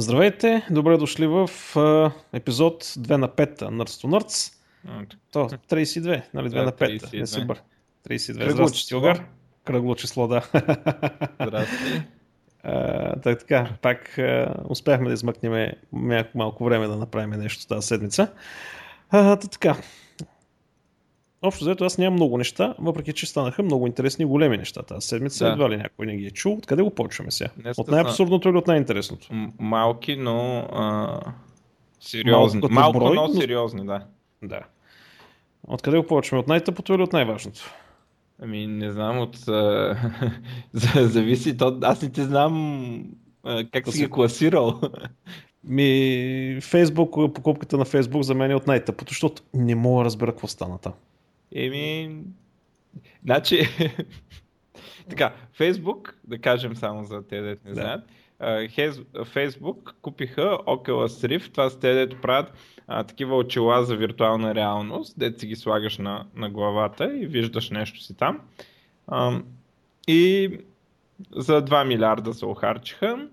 Здравейте, добре дошли в епизод 2 на 5 Nerds to Nerds. То 32, нали 2 Да, на 5, 32. не се бър. 32, Кръгло число. Кръгло число, да. Здрасти. Так, така, пак успяхме да измъкнем малко, време да направим нещо тази седмица. Та, така. Общо взето аз нямам много неща, въпреки че станаха много интересни и големи неща тази седмица. Да. Едва ли някой не ги е чул. Откъде го почваме сега? Днеска От най-абсурдното или от най-интересното? М- малки, но а, сериозни. Малко Малко, брой, но сериозни, да. Да. Откъде го почваме? От най-тъпото или от най-важното? Ами не знам от... Зависи, то, аз не ти знам как си- ги класирал. Ми, Фейсбук, покупката на Фейсбук за мен е от най-тъпото, защото не мога да разбера какво стана там. Еми... Значи... така, Фейсбук, да кажем само за те, дето не Да. знаят, Фейсбук купиха Oculus Rift, това са те, дето правят а, такива очила за виртуална реалност, дето си ги слагаш на, на главата и виждаш нещо си там. А, и за 2 милиарда се охарчиха.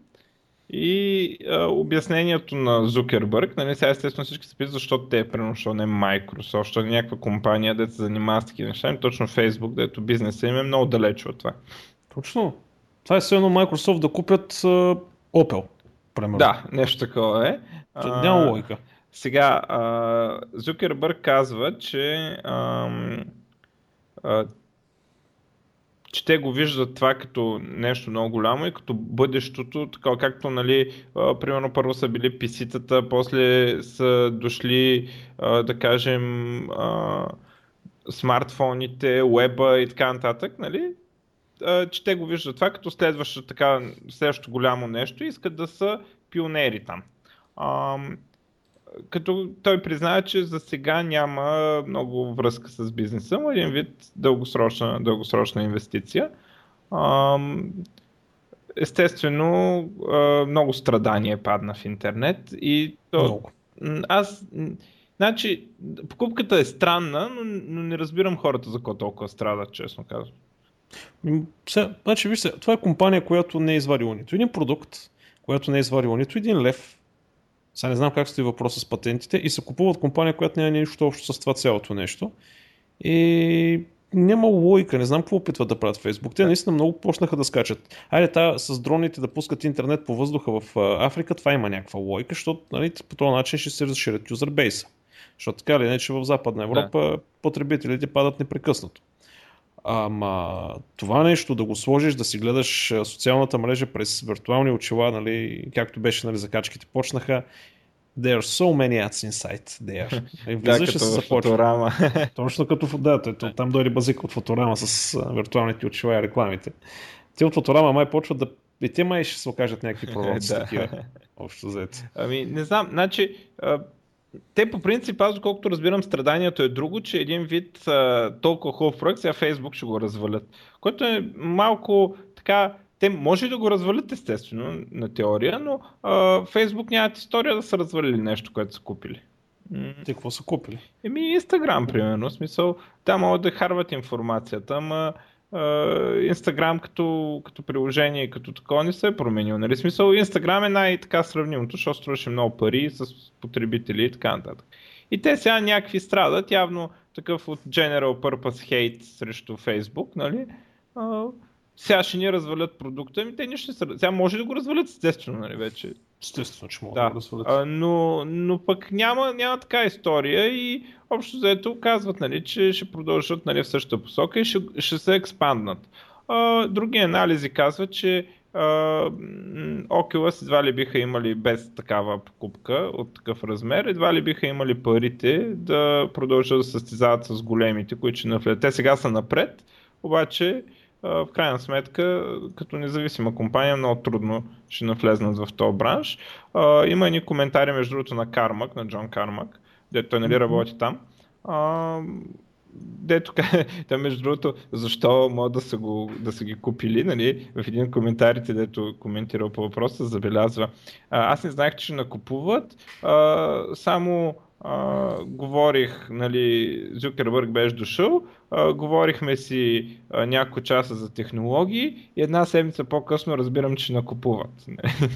И а, обяснението на Зукербърг, нали, сега естествено всички се питат, защо те е преношъл не Microsoft, защото е някаква компания, дето се занимава с такива неща, точно Facebook, дето бизнеса им е много далеч от това. Точно. Това е все едно Microsoft да купят а, Opel, примерно. Да, нещо такова е. А, Няма логика. Сега, а, Зукербърг казва, че, ам, а, че те го виждат това като нещо много голямо и като бъдещето, така както, нали, примерно първо са били писитата, после са дошли, да кажем, а, смартфоните, уеба и така нататък, нали? Че те го виждат това като следващо, така, следващо голямо нещо и искат да са пионери там. Ам, като той признава, че за сега няма много връзка с бизнеса, но един вид дългосрочна, дългосрочна инвестиция. Естествено, много страдание падна в интернет и то, Много. аз, значи, покупката е странна, но, но не разбирам хората за какво толкова страдат, честно казвам. Сега, значи, вижте, това е компания, която не е извадила нито един продукт, която не е извадила нито един лев. Сега не знам как стои въпроса с патентите и се купува от компания, която няма нищо общо с това цялото нещо. И няма логика, не знам какво опитват да правят Facebook. Те наистина много почнаха да скачат. Айде, та с дроните да пускат интернет по въздуха в Африка, това има някаква логика, защото нали, по този начин ще се разширят юзербейса. Защото така или иначе в Западна Европа потребителите падат непрекъснато. Ама това нещо да го сложиш, да си гледаш социалната мрежа през виртуални очила, нали, както беше нали, закачките почнаха, There are so many ads inside there. И Да, влизаш и като се започва. фоторама. Точно като да, той, там дойде базик от фоторама с виртуалните очила и рекламите. Те от фоторама май почват да... И те май ще се окажат някакви пророци Да. такива. Общо взето. Ами, не знам, значи, те по принцип, аз доколкото разбирам, страданието е друго, че един вид а, толкова хубав проект, сега Фейсбук ще го развалят. Което е малко така, те може да го развалят естествено на теория, но а, Фейсбук нямат история да са развалили нещо, което са купили. М, Те какво са купили? Еми, Инстаграм, примерно. В смисъл, там могат да харват информацията, ама Инстаграм като, като приложение и като такова не се е променил. Нали? Смисъл, Инстаграм е най-така сравнимото, защото струваше много пари с потребители и така нататък. И те сега някакви страдат, явно такъв от General Purpose Hate срещу Facebook, нали? А, сега ще ни развалят продукта, ами те нищо не са... Сега може да го развалят естествено, нали, вече. Естествено, че могат да, Да, го развалят. а, но, но пък няма, няма така история и общо заето казват, нали, че ще продължат нали, в същата посока и ще, ще се експанднат. А, други анализи казват, че а, Oculus едва ли биха имали без такава покупка от такъв размер, едва ли биха имали парите да продължат да състезават с големите, които ще навлядат. Те сега са напред, обаче в крайна сметка, като независима компания, много трудно ще навлезнат в този бранш. Има едни коментари, между другото, на Кармак, на Джон Кармак, дето той нали работи там. Дето, там между другото, защо могат да са, го, да са ги купили, нали, в един от коментарите, дето коментирал по въпроса, забелязва. Аз не знаех, че накупуват, а, само а, говорих, нали, Зюкербърг беше дошъл, а, говорихме си а, няколко часа за технологии и една седмица по-късно разбирам, че накупуват.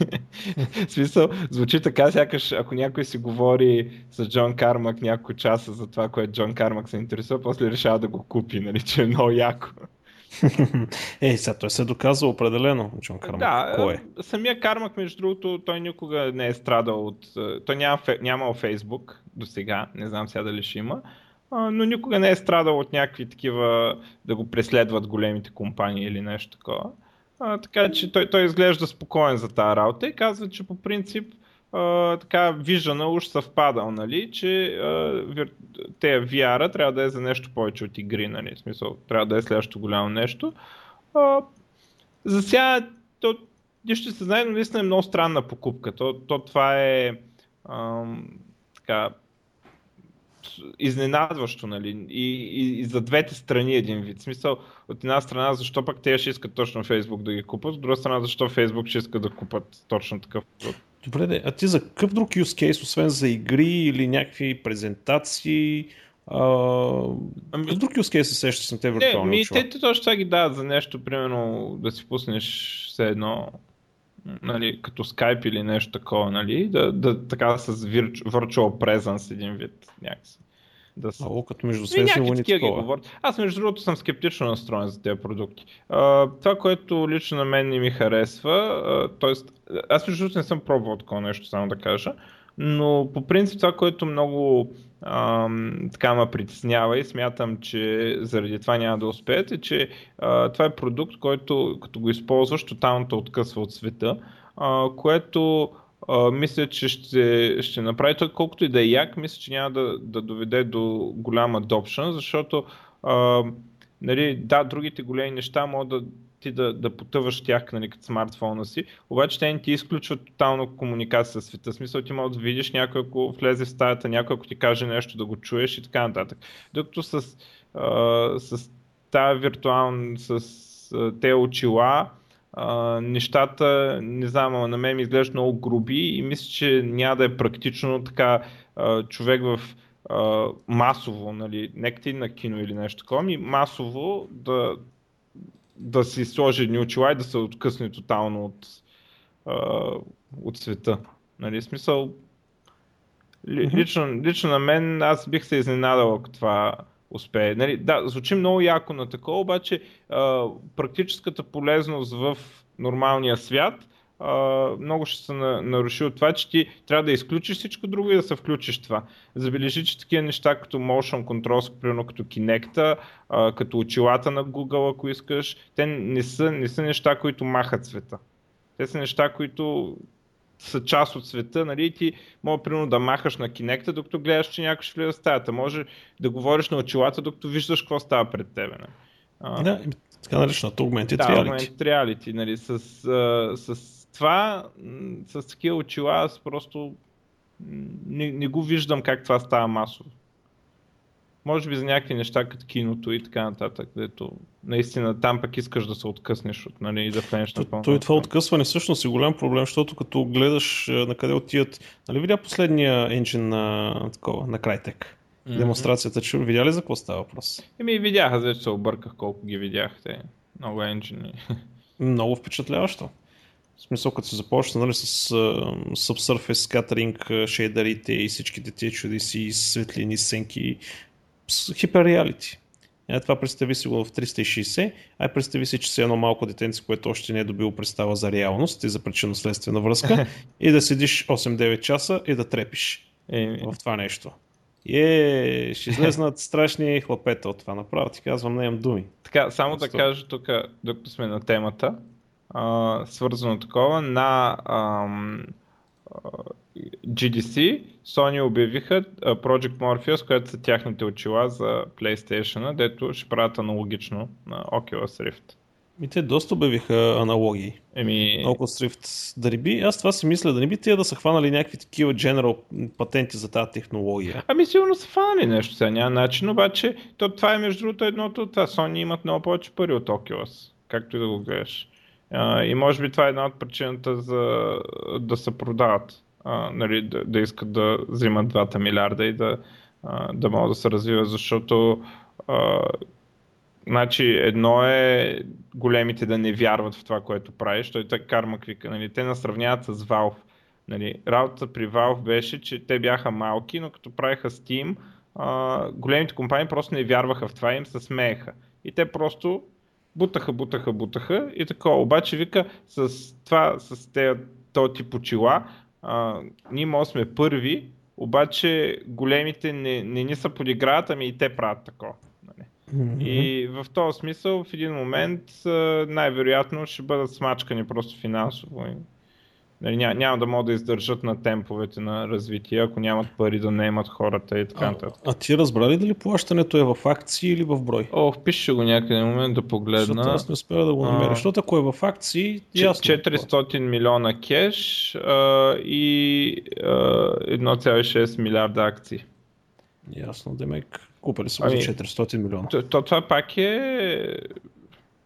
Смисъл, звучи така, сякаш ако някой си говори с Джон Кармак няколко часа за това, което Джон Кармак се интересува, после решава да го купи, нали, че е много яко. Ей, сега той се е доказал определено, Джон Кармак. Да, Кой е? самия Кармак, между другото, той никога не е страдал от... Той няма, нямал Фейсбук до сега, не знам сега дали ще има, но никога не е страдал от някакви такива да го преследват големите компании или нещо такова. А, така че той, той изглежда спокоен за тази работа и казва, че по принцип така виждана уж съвпадал, нали, че а, те VR трябва да е за нещо повече от игри, нали, в смисъл, трябва да е следващото голямо нещо. А, за сега то, нищо се знае, но наистина е много странна покупка. То, то това е а, така, изненадващо, нали? И, и, и за двете страни един вид. В смисъл, от една страна, защо пък те ще искат точно Фейсбук да ги купат, от друга страна, защо Фейсбук ще иска да купат точно такъв продукт. Добре, а ти за какъв друг use case, освен за игри или някакви презентации, а, ами, друг use case се сещаш на те виртуални не, ми, те, те точно това ги дават за нещо, примерно да си пуснеш все едно нали, като Skype или нещо такова, нали, да, да така с virtual presence един вид някакси. Да са... Ало, като между ги говорят. Аз между другото съм скептично настроен за тези продукти. А, това, което лично на мен не ми харесва, т.е. аз между другото не съм пробвал такова нещо, само да кажа, но по принцип това, което много ам, така ме притеснява и смятам, че заради това няма да успеят, е, че а, това е продукт, който като го използваш, тотално те откъсва от света, а, което а, мисля, че ще, ще направи той колкото и да е як, мисля, че няма да, да доведе до голям adoption, защото а, нали, да, другите големи неща могат да ти да, да потъваш тях нали, като смартфона си, обаче те не ти изключват тотално комуникация с света. Смисъл ти можеш да видиш някой, ако влезе в стаята, някой, ако ти каже нещо, да го чуеш и така нататък. Докато с, а, с тази виртуална, с тези очила, а, нещата, не знам, на мен ми изглеждат много груби и мисля, че няма да е практично така а, човек в а, масово, нали, нека ти на кино или нещо такова, ми масово да, да си сложи едни очила и да се откъсне тотално от, а, от света. Нали, смисъл, лично, лично на мен аз бих се изненадал, ако това успее. Нали, да, звучи много яко на такова, обаче а, практическата полезност в нормалния свят а, много ще се наруши от това, че ти трябва да изключиш всичко друго и да се включиш това. Забележи, че такива неща като Motion Control, примерно като Kinect, а, като очилата на Google, ако искаш, те не са, не са неща, които махат света. Те са неща, които са част от света, нали, ти може примерно да махаш на кинекта, докато гледаш, че някой ще влезе в стаята. Може да говориш на очилата, докато виждаш какво става пред тебе. Нали. А, да, така наречената augmented да, reality. augmented reality, нали, с, а, с това, с такива очила, аз просто не, не го виждам как това става масово. Може би за някакви неща като киното и така нататък, където наистина там пък искаш да се откъснеш от, нали, и да влезеш на пълно. Той това откъсване всъщност е голям проблем, защото като гледаш на къде отият, нали видя последния енджин на, такова, на Crytek? Mm-hmm. Демонстрацията, че видя ли за какво става въпрос? Еми видях, аз вече се обърках колко ги видяхте. Много енджини. Много впечатляващо. В смисъл, като се започна нали, с uh, Subsurface Scattering, шейдерите и всичките тези чудеси, светлини, сенки, хиперреалити. Е, това представи си го в 360, а представи си, че си едно малко детенце, което още не е добило представа за реалност и за причинно-следствена връзка и да седиш 8-9 часа и да трепиш е, в това нещо. Е, ще излезнат страшни хлапета от това. Направо ти казвам, не имам думи. Така, само Просто... да кажа тук, докато сме на темата, а, свързано такова, на ам, GDC, Sony обявиха Project Morpheus, което са тяхните очила за PlayStation, дето ще правят аналогично на Oculus Rift. И те доста обявиха аналогии. Еми... Oculus Rift да не би, аз това си мисля, да не би тия да са хванали някакви такива general патенти за тази технология. Ами сигурно са хванали нещо, сега няма начин, обаче то, това е между другото едното, това Sony имат много повече пари от Oculus, както и да го гледаш. А, и може би това е една от причината за да се продават. Нали, да, да искат да взимат 2 милиарда и да, да могат да се развиват, защото а, значи едно е големите да не вярват в това, което правиш, той така карма вика, нали, те насравняват с Valve. Нали, работата при Valve беше, че те бяха малки, но като правиха Steam, а, големите компании просто не вярваха в това и им се смееха. И те просто бутаха, бутаха, бутаха и такова. Обаче вика с това, с тези този тип очила, а, ние може сме първи, обаче големите не, не ни са подиграват, ами и те правят такова. Нали? Mm-hmm. И в този смисъл в един момент най-вероятно ще бъдат смачкани просто финансово. Нали, няма, няма да могат да издържат на темповете на развитие, ако нямат пари да наемат хората и така нататък. А, а ти разбрали дали плащането е в акции или в брой? О, пише го някъде момент да погледна. Защото аз не успя да го намеря. Защото ако е в акции, ясно. 400 милиона кеш а, и а, 1,6 милиарда акции. Ясно, Демек. Купили са ами, за 400 милиона. То, то, това пак е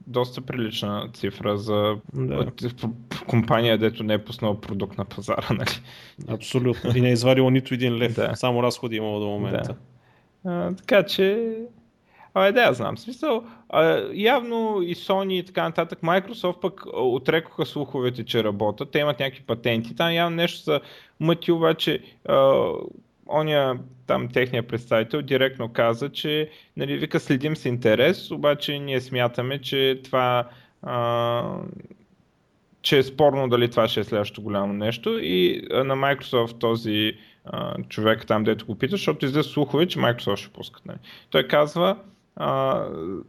доста прилична цифра за да. компания, дето не е пуснала продукт на пазара. Нали? Абсолютно. И не е извадила нито един лев. Да. Само разходи имало до момента. Да. А, така че... Абе, да, знам. Смисъл, а, явно и Sony и така нататък, Microsoft пък отрекоха слуховете, че работят. Те имат някакви патенти. Там явно нещо са мъти, обаче а, оня там техния представител директно каза, че нали, вика следим с интерес, обаче ние смятаме, че това а, че е спорно дали това ще е следващото голямо нещо и на Microsoft този а, човек там, дето го пита, защото излезе слухове, че Microsoft ще пускат. Нали. Той казва, а,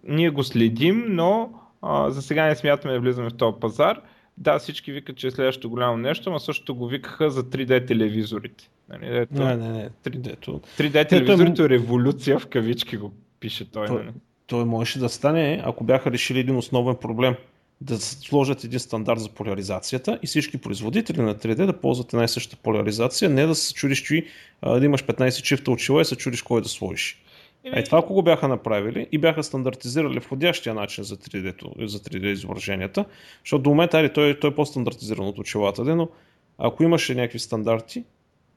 ние го следим, но а, за сега не смятаме да влизаме в този пазар. Да, всички викат, че е следващото голямо нещо, но също го викаха за 3D телевизорите. Нали, ето, не, не, не. 3D, 3D телевизорите е революция в кавички го пише той. Той, нали? той можеше да стане, ако бяха решили един основен проблем да сложат един стандарт за поляризацията и всички производители на 3D да ползват една и съща поляризация, не да се чудиш, че да имаш 15 чифта очила и се чудиш кой да сложиш. Е, това ако го бяха направили и бяха стандартизирали входящия начин за 3D, за 3D изображенията, защото до момента али, той, той е по-стандартизиран от очилата, но ако имаше някакви стандарти,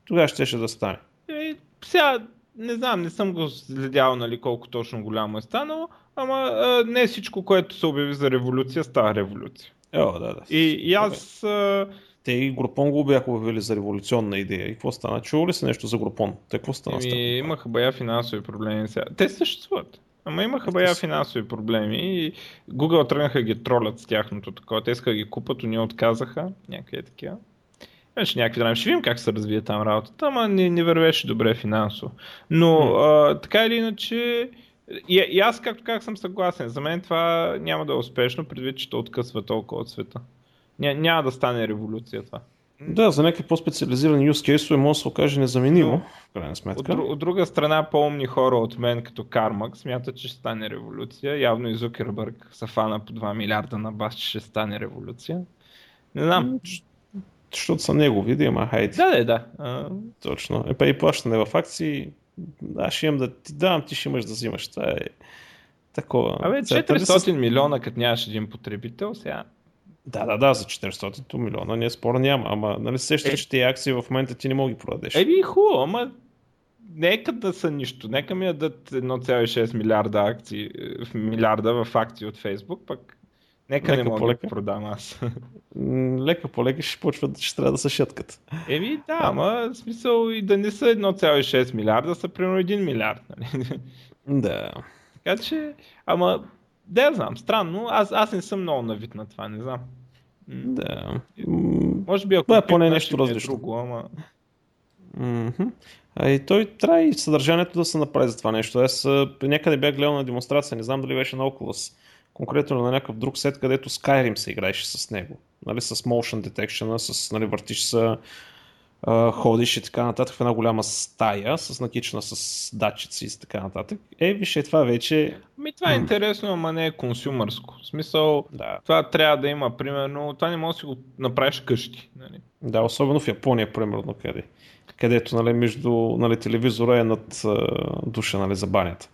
тогава ще, ще да стане. Е, сега, не знам, не съм го следял нали, колко точно голямо е станало, ама а, не всичко, което се обяви за революция, става революция. О, да, да. И, и аз... А... Те и Групон го бяха обявили за революционна идея. И какво стана? Чува ли се нещо за Групон? Те какво стана? Ами, имаха бая финансови проблеми сега. Те съществуват. Ама имаха бая финансови проблеми и Google тръгнаха ги тролят с тяхното такова. Те искаха ги купат, ние отказаха. Някакви такива. Имаше някакви драми. Ще видим как се развие там работата, ама не, не вървеше добре финансово. Но а, така или иначе, и, и аз както как съм съгласен, за мен това няма да е успешно, предвид, че то откъсва толкова от света. Ня, няма да стане революция това. Да, за някакви по-специализирани use case може да се окаже незаменимо, Но, в крайна сметка. От, от друга страна, по-умни хора от мен, като Кармак, смятат, че ще стане революция. Явно и Зукербърг са фана по 2 милиарда на бас, че ще стане революция. Не знам. Защото са негови, да има хайде. Да, да, да. А... Точно. Епа и плащане в акции, аз ще имам да ти давам, ти ще имаш да взимаш. Това е такова. Абе, 400 с... милиона, като нямаш един потребител, сега. Да, да, да, за 400 милиона не спора няма, ама нали сещаш, е... че тези акции в момента ти не мога ги продадеш. Еби, хубаво, ама нека да са нищо. Нека ми дадат 1,6 милиарда акции, милиарда в акции от Фейсбук, пък Нека лека не мога да продам аз. Лека по лека ще почват, ще трябва да се шеткат. Еми да, ама в смисъл и да не са 1,6 милиарда, са примерно 1 милиард. Нали? Да. Така че, ама да я знам, странно, аз, аз не съм много навит на това, не знам. Да. Може би ако да, поне нещо е различно. Друго, ама... Mm-hmm. А и той трябва и съдържанието да се направи за това нещо. Аз някъде бях гледал на демонстрация, не знам дали беше на Oculus конкретно на някакъв друг сет, където Skyrim се играеше с него. Нали, с motion detection, с нали, въртиш се, ходиш и така нататък в една голяма стая, с накична с датчици и така нататък. Е, виж, това вече... Ми това е интересно, ама не е консюмърско. В смисъл, да. това трябва да има, примерно, това не може да си го направиш къщи. Нали? Да, особено в Япония, примерно, къде, където нали, между нали, телевизора е над душа нали, за банята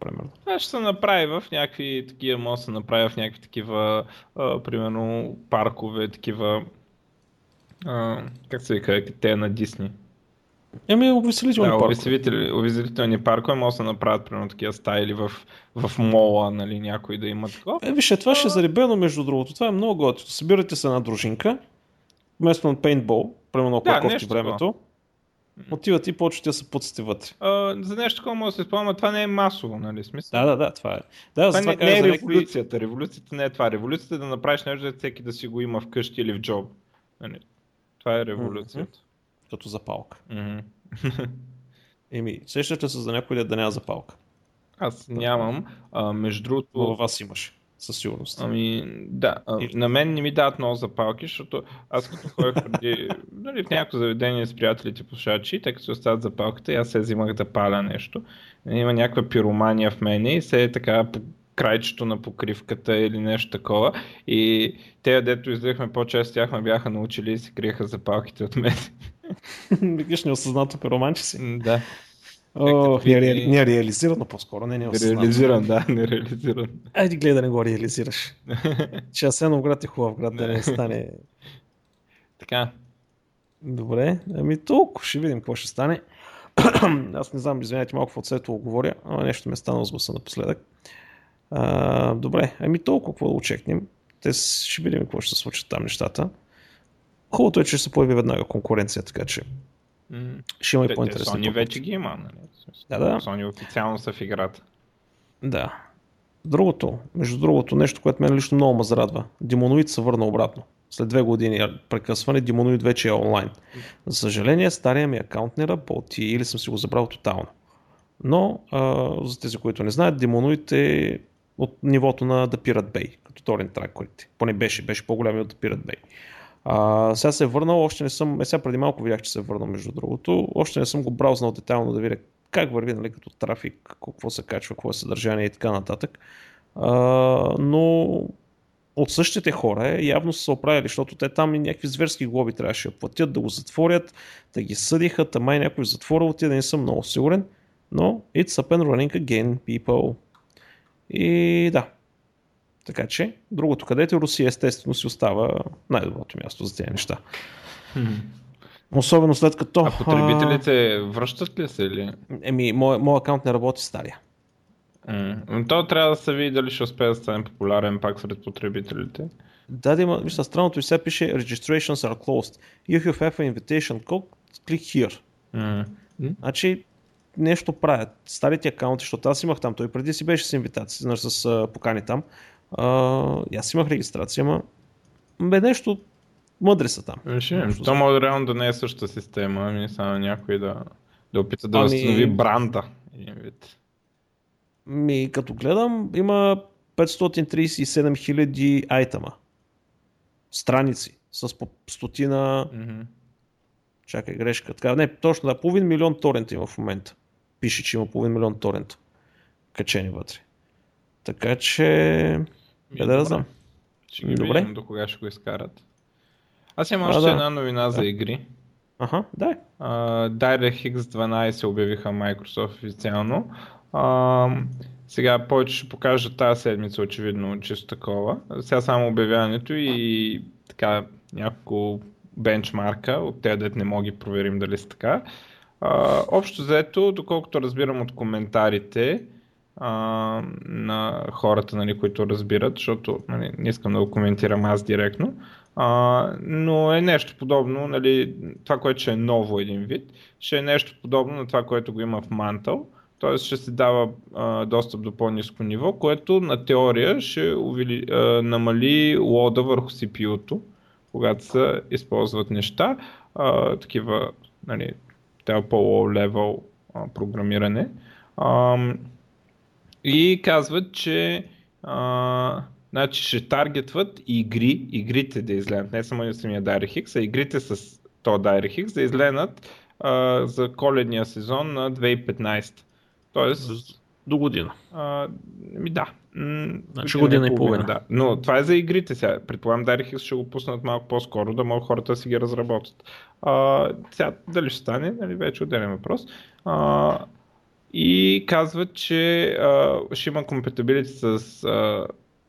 примерно. Това ще се направи в някакви такива, може да се направи в някакви такива, а, примерно, паркове, такива А, как се вика, те на Дисни? Еми, увеселителни Да, паркове. увеселители- увеселителни паркове могат да се направят примерно такива стайли в, в мола, нали, някой да има такова. Е, вижте, това ще е заребено между другото. Това е много готино. Събирате се една дружинка, вместо на пейнтбол, примерно ако Да, е нещо времето, отивате и почвате да се пуцате вътре. А, за нещо такова може да се спомня, това не е масово, нали, смисъл? Да, да, да, това е. Да, Това затова не, не кажа е някакви- революцията. Революцията не е това. Революцията е да направиш нещо, да всеки да си го има вкъщи или в джоб. Нали? Това е революцията. като запалка. Мгм. Еми, сещате се за някой да няма запалка? Аз нямам. А, между Но другото, във вас имаше. Със сигурност. Ами, да. И- на мен не ми дават много запалки, защото аз като ходех преди, нали, в някакво заведение с приятелите пушачи, те като се остават запалката, и аз се взимах да паля нещо. Има някаква пиромания в мене и се е така крайчето на покривката или нещо такова. И те, дето излизахме по-често, тях ме бяха научили и се криеха запалките от мен. Викаш неосъзнато пироманче си. Да. О, Както не, и- ре, не реализирано по-скоро, не неосъзнато. Реализиран, да, не реализиран. Айде гледай да не го реализираш. Че Асеновград е хубав град, да не стане така. Добре, ами толкова ще видим какво ще стане. Аз не знам, извинявайте малко в светло говоря, ама нещо ме е станало с напоследък. А, добре, ами толкова какво да очекнем. Те ще видим какво ще се случат там нещата. Хубавото е, че ще се появи веднага конкуренция, така че М. ще има и Те, те, по-интересни. Sony вече ги има, нали? Да, да. Sony официално са в играта. Да. Другото, между другото, нещо, което мен лично много ме зарадва. Демоноид се върна обратно. След две години прекъсване, Демоноид вече е онлайн. За съжаление, стария ми акаунт не работи или съм си го забрал тотално. Но, а, за тези, които не знаят, Демоноид е от нивото на The Pirate Bay, като торен тракорите. Поне беше, беше по-голям и от The Pirate Bay. А, сега се е върнал, още не съм, е, сега преди малко видях, че се е върнал между другото, още не съм го браузнал детайлно да видя как върви, нали, като трафик, какво се качва, какво е съдържание и така нататък. А, но от същите хора е, явно са се оправили, защото те там и някакви зверски глоби трябваше да платят, да го затворят, да ги съдиха, тама някой в затвора не съм много сигурен, но it's up and running again, people. И да. Така че, другото където е Русия естествено си остава най-доброто място за тези неща. Особено след като... А потребителите връщат ли се или? А, еми, мой, мой акаунт не работи стария. Ами То трябва да се види дали ще успее да стане популярен пак сред потребителите. Да, да има, вижте, странното и сега пише Registrations are closed. You have an invitation code, click here. М. Значи нещо правят. Старите акаунти, защото аз имах там, той преди си беше с инвитации, значи с а, покани там. А, и аз имах регистрация, ама бе нещо мъдри са там. Виж, Общо то може реално да не е същата система, ами само някой да, да опита да Ами- възстанови бранда. Ми, като гледам, има 537 000 айтема. Страници с по стотина Мгм. Чакай, грешка. Така, не, точно да, половин милион торента има в момента. Пише, че има половин милион торента. Качени вътре. Така че... Ми, да, да знам. Ще ги Добре. видим до кога ще го изкарат. Аз имам А, още да. една новина за игри. Аха, дай. Uh, DirectX 12 обявиха Microsoft официално. Uh, сега повече ще покажа тази седмица, очевидно, чисто такова. Сега само обявяването и така няколко бенчмарка, от тези дет не мога ги проверим дали са така. Uh, общо взето, доколкото разбирам от коментарите uh, на хората, нали, които разбират, защото нали, не искам да го коментирам аз директно, а, но е нещо подобно, нали, това, което ще е ново един вид, ще е нещо подобно на това, което го има в Mantle, т.е. ще се дава а, достъп до по-низко ниво, което на теория ще увели, а, намали лода върху CPU-то, когато се използват неща, а, такива, нали, това по-low level а, програмиране. А, и казват, че а, значи ще таргетват игри, игрите да излезнат, не само самия DirectX, а игрите с то DirectX да излезнат а, за коледния сезон на 2015. Тоест, До година. а, ми да. Значи година и половина. Да. Но това е за игрите сега. Предполагам, DirectX ще го пуснат малко по-скоро, да могат хората да си ги разработят. А, сега, дали ще стане, нали, вече отделен въпрос. А, и казват, че а, ще има компатибилити с а,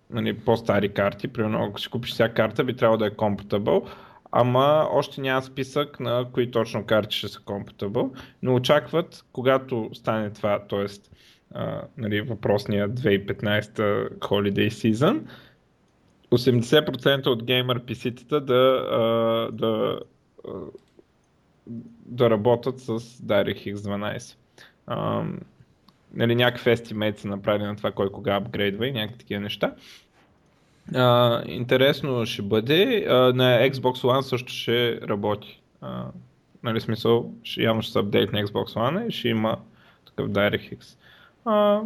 нали, по-стари карти. Примерно, ако си купиш сега карта, би трябвало да е compatible. ама още няма списък на кои точно карти ще са compatible, но очакват, когато стане това, т.е. нали, въпросния 2015 Holiday Season, 80% от геймер PC-тата да, а, да, да работят с DirectX 12. А, нали, някакъв естимейт са направили на това кой кога апгрейдва и някакви такива неща. А, интересно ще бъде. А, на Xbox One също ще работи. А, нали смисъл, ще, явно ще се апдейт на Xbox One и ще има такъв DirectX. А,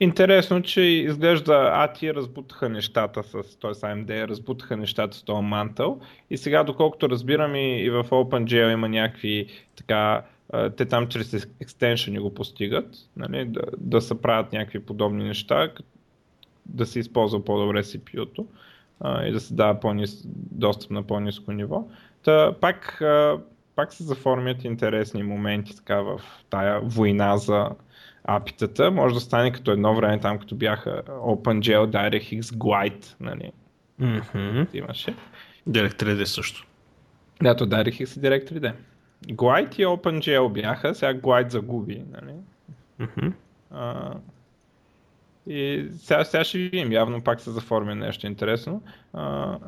интересно, че изглежда ATI разбутаха нещата с, т.е. AMD разбутаха нещата с този мантъл и сега доколкото разбирам и, и в OpenGL има някакви така те там чрез екстеншъни го постигат, нали, да, да се правят някакви подобни неща, да се използва по-добре CPU-то а, и да се дава по-нис, достъп на по-низко ниво. Та, пак, а, пак се заформят интересни моменти така в тая война за апитата. Може да стане като едно време там, като бяха OpenGL, DirectX, Glide, нали? Mm-hmm. Имаше. Direct 3D също. Да, то DirectX и Direct 3D. Glide и OpenGL бяха, сега Glide загуби. Нали? Mm-hmm. А, и сега, сега ще видим, явно пак се заформя нещо интересно. А,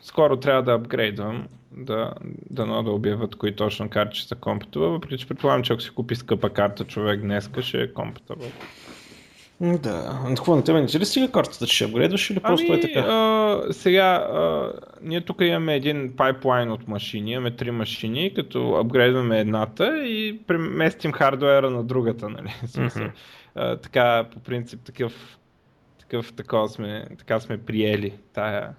скоро трябва да апгрейдвам, да, да, да обявят кои точно карти ще са compatible, въпреки че предполагам, че ако си купи скъпа карта човек днеска, ще е compatible. Да. Какво на тебе не ти ли стига картата, че ще апгрейдваш или просто ами, е така? А, сега, а, ние тук имаме един пайплайн от машини, имаме три машини, като апгрейдваме едната и преместим хардуера на другата, нали? Mm-hmm. А, така, по принцип, такъв, такъв такова сме, така сме приели тая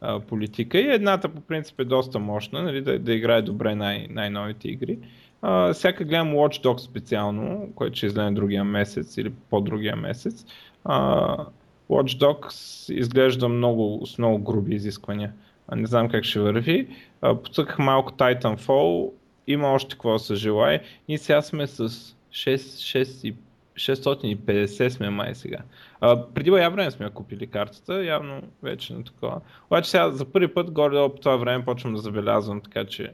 а, политика и едната по принцип е доста мощна, нали, да, да играе добре най- най-новите игри. Uh, всяка гледам Watch Dogs специално, който ще излезе другия месец или по-другия месец. Uh, Watch Dogs изглежда много, с много груби изисквания. Uh, не знам как ще върви. Uh, Поцъках малко Titanfall. Има още какво да се желае. И сега сме с 6, 6 650 сме май сега. А, преди бая време сме купили картата, явно вече на такова. Обаче сега за първи път горе по това време почвам да забелязвам, така че...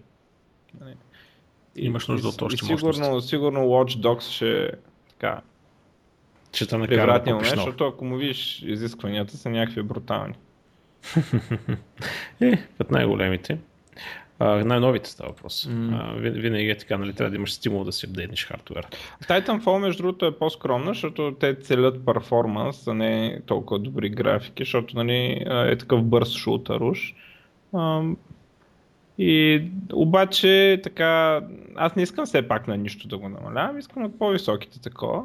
Нали, Имаш нужда от още сигурно, мощности. Сигурно Watch Dogs ще така ще те накара да нещо, защото ако му видиш изискванията са някакви брутални. е, от най-големите. Най-новите става въпрос. Mm. А, винаги е така, нали, трябва да имаш стимул да си апдейтнеш хардвер. Titanfall, между другото, е по-скромна, защото те целят перформанс, а не толкова добри графики, защото нали, е такъв бърз шутър уж. И обаче така, аз не искам все пак на нищо да го намалявам, искам от по-високите такова.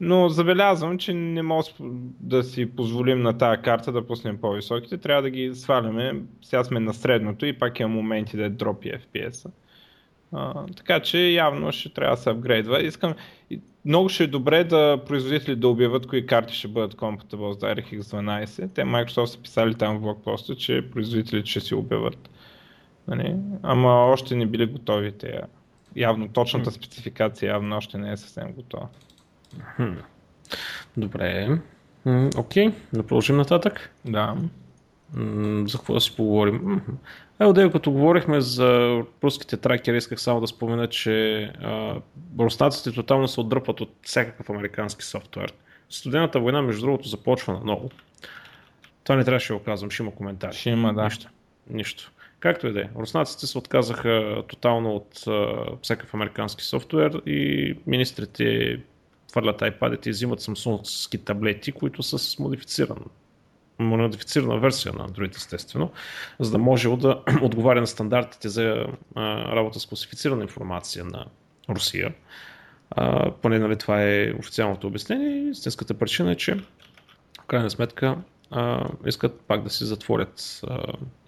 Но забелязвам, че не може да си позволим на тази карта да пуснем по-високите. Трябва да ги сваляме. Сега сме на средното и пак има моменти да е дропи FPS-а. А, така че явно ще трябва да се апгрейдва. Искам... Много ще е добре да производители да обявят кои карти ще бъдат compatible с DirectX 12. Те Microsoft са писали там в блокпоста, че производителите ще си обявят. Нали? Ама още не били готови те. Явно точната спецификация явно още не е съвсем готова. Добре. Окей, да продължим нататък. Да. За какво да си поговорим? Да, като говорихме за руските тракери, исках само да спомена, че руснаците тотално се отдръпват от всякакъв американски софтуер. Студената война, между другото, започва на ново. Това не трябваше да го казвам, ще има коментари. Ще има, да. Нищо. Нищо. Както и да е. Руснаците се отказаха тотално от всякакъв американски софтуер и министрите хвърлят iPad и взимат самсунгски таблети, които са с модифициран модифицирана версия на Android, естествено, за да може да отговаря на стандартите за работа с класифицирана информация на Русия. Поне нали, това е официалното обяснение. Истинската причина е, че в крайна сметка искат пак да си затворят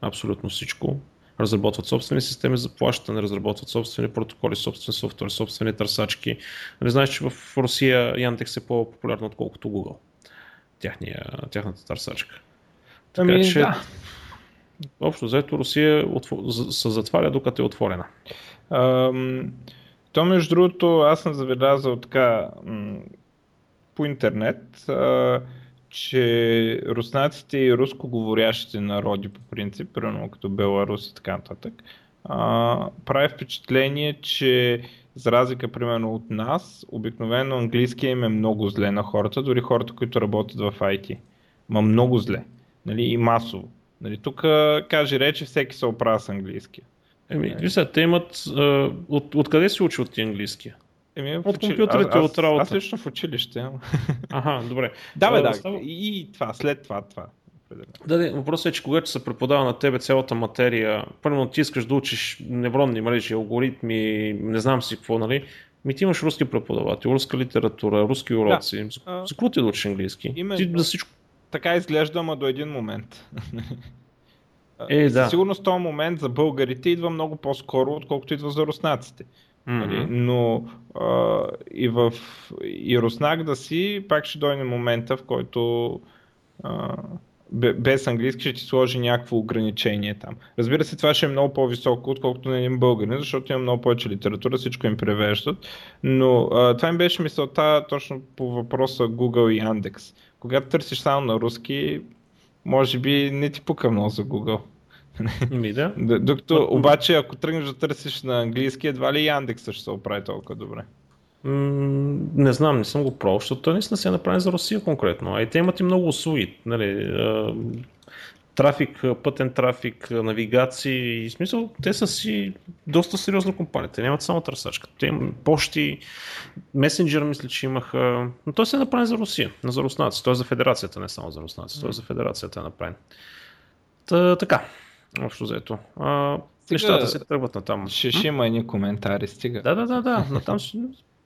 абсолютно всичко, разработват собствени системи за плащане, разработват собствени протоколи, собствен софтуер, собствени търсачки. Не знаеш, че в Русия Yandex е по-популярно отколкото Google. Тяхния, тяхната търсачка. Така ами, че, да. общо взето Русия се затваря докато е отворена. Ам, то между другото, аз съм забелязал така по интернет, а, че руснаците и рускоговорящите народи по принцип, примерно като Беларус и така нататък, а, прави впечатление, че за разлика примерно от нас, обикновено английския им е много зле на хората, дори хората, които работят в IT. Ма много зле. Нали, и масово. Нали, тук каже рече, всеки се оправя с английския. Еми, ви са, те имат... А, от, откъде си учил ти английския? Еми, от компютрите, аз, от работа. Аз лично в училище. Ага, добре. Да, бе, да. И това, след това, това. Да, да, въпросът е, че когато се преподава на тебе цялата материя, първо ти искаш да учиш невронни мрежи, алгоритми, не знам си какво, нали? Ми ти имаш руски преподавател, руска литература, руски уроци. Да. За, какво ти да учиш английски? Именно. Ти за всичко... Така изглежда, ама до един момент. Е, да. Сигурно с този момент за българите идва много по-скоро, отколкото идва за руснаците. Mm-hmm. Но а, и в и руснак да си, пак ще дойде момента, в който а, без английски ще ти сложи някакво ограничение там. Разбира се, това ще е много по-високо, отколкото на един българин, защото има много повече литература, всичко им превеждат. Но а, това им беше мисълта точно по въпроса Google и Yandex. Когато търсиш само на руски, може би не ти пука много за Google. Ми да. Докато обаче, ако тръгнеш да търсиш на английски, едва ли Яндекс ще се оправи толкова добре. не знам, не съм го пробвал, защото той наистина се е направен за Русия конкретно. А и те имат и много услуги. Нали, трафик, пътен трафик, навигации. И смисъл, те са си доста сериозна компания. Те нямат само търсачка. Те имат почти, месенджер мисля, че имаха. Но той се е направен за Русия, не за руснаци. Той е за федерацията, не само за руснаци. Той е за федерацията е направен. Та, така, общо взето. А, нещата се тръгват на там. Ще, ще има едни коментари, стига. Да, да, да, да. На там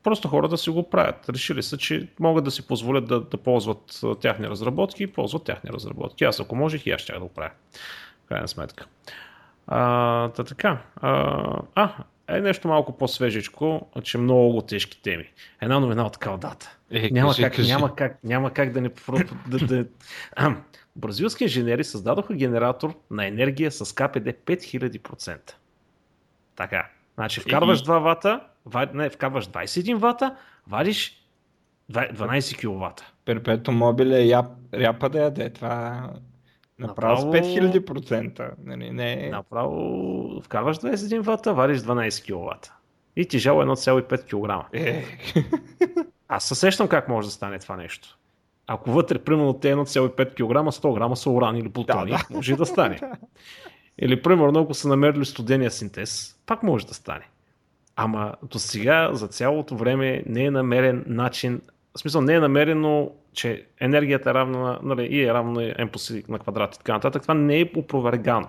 просто хората си го правят. Решили са, че могат да си позволят да, да ползват тяхни разработки и ползват тяхни разработки. Аз ако можех и аз ще да го правя. В крайна сметка. А, та така. А, а, е нещо малко по-свежичко, че много тежки теми. Една новина от такава дата. Е, няма, кажи, как, кажи. няма, как, няма как да не... Да, да, Бразилски инженери създадоха генератор на енергия с КПД 5000%. Така. Значи вкарваш 2 вата, не, вкарваш 21 вата, вадиш 12 кВт. Перпето мобиле ряп, ряпа да яде. Това направо, с 5000%. Нали, не... Направо вкарваш 21 вата, вадиш 12 кВт. И тежало 1,5 кг. Е. Аз се сещам как може да стане това нещо. Ако вътре, примерно, те 1,5 кг, 100 грама са уран или плутони, да, да. може да стане. Или, примерно, ако са намерили студения синтез, пак може да стане. Ама до сега, за цялото време, не е намерен начин, в смисъл не е намерено, че енергията е равна, нали, и е равна на M по C на квадрат и така нататък. Това не е опровергано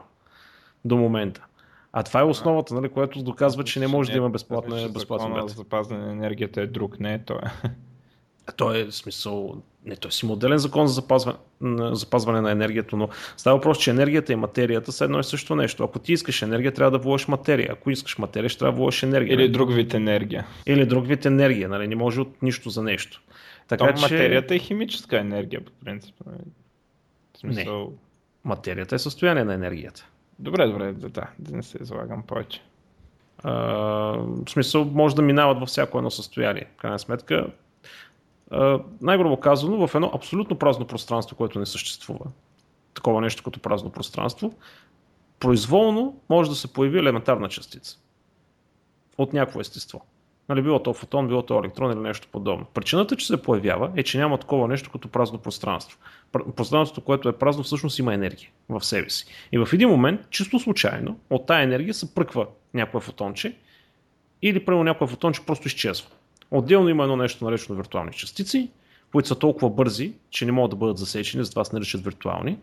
до момента. А това е основата, нали, което доказва, че не може да има безплатна, безплатна за запазване на енергията е друг, не е той. Той е смисъл, не, той си моделен закон за запазване, запазване на енергията, но става въпрос, че енергията и материята са едно и също нещо. Ако ти искаш енергия, трябва да вложиш материя. Ако искаш материя, ще трябва да вложиш енергия. Или друг вид енергия. Или друг вид енергия, нали? Не може от нищо за нещо. Така, То, че... материята е химическа енергия, по принцип. Нали? В смисъл... Не. Материята е състояние на енергията. Добре, добре, да, да, да не се излагам повече. А, в смисъл, може да минават във всяко едно състояние. В крайна сметка, най-грубо казано, в едно абсолютно празно пространство, което не съществува, такова нещо като празно пространство, произволно може да се появи елементарна частица от някакво естество. Нали, било то фотон, било то електрон или нещо подобно. Причината, че се появява е, че няма такова нещо като празно пространство. Пространството, което е празно, всъщност има енергия в себе си. И в един момент, чисто случайно, от тая енергия се пръква някое фотонче или прямо някое фотонче просто изчезва. Отделно има едно нещо наречено виртуални частици, които са толкова бързи, че не могат да бъдат засечени, затова се наричат виртуални.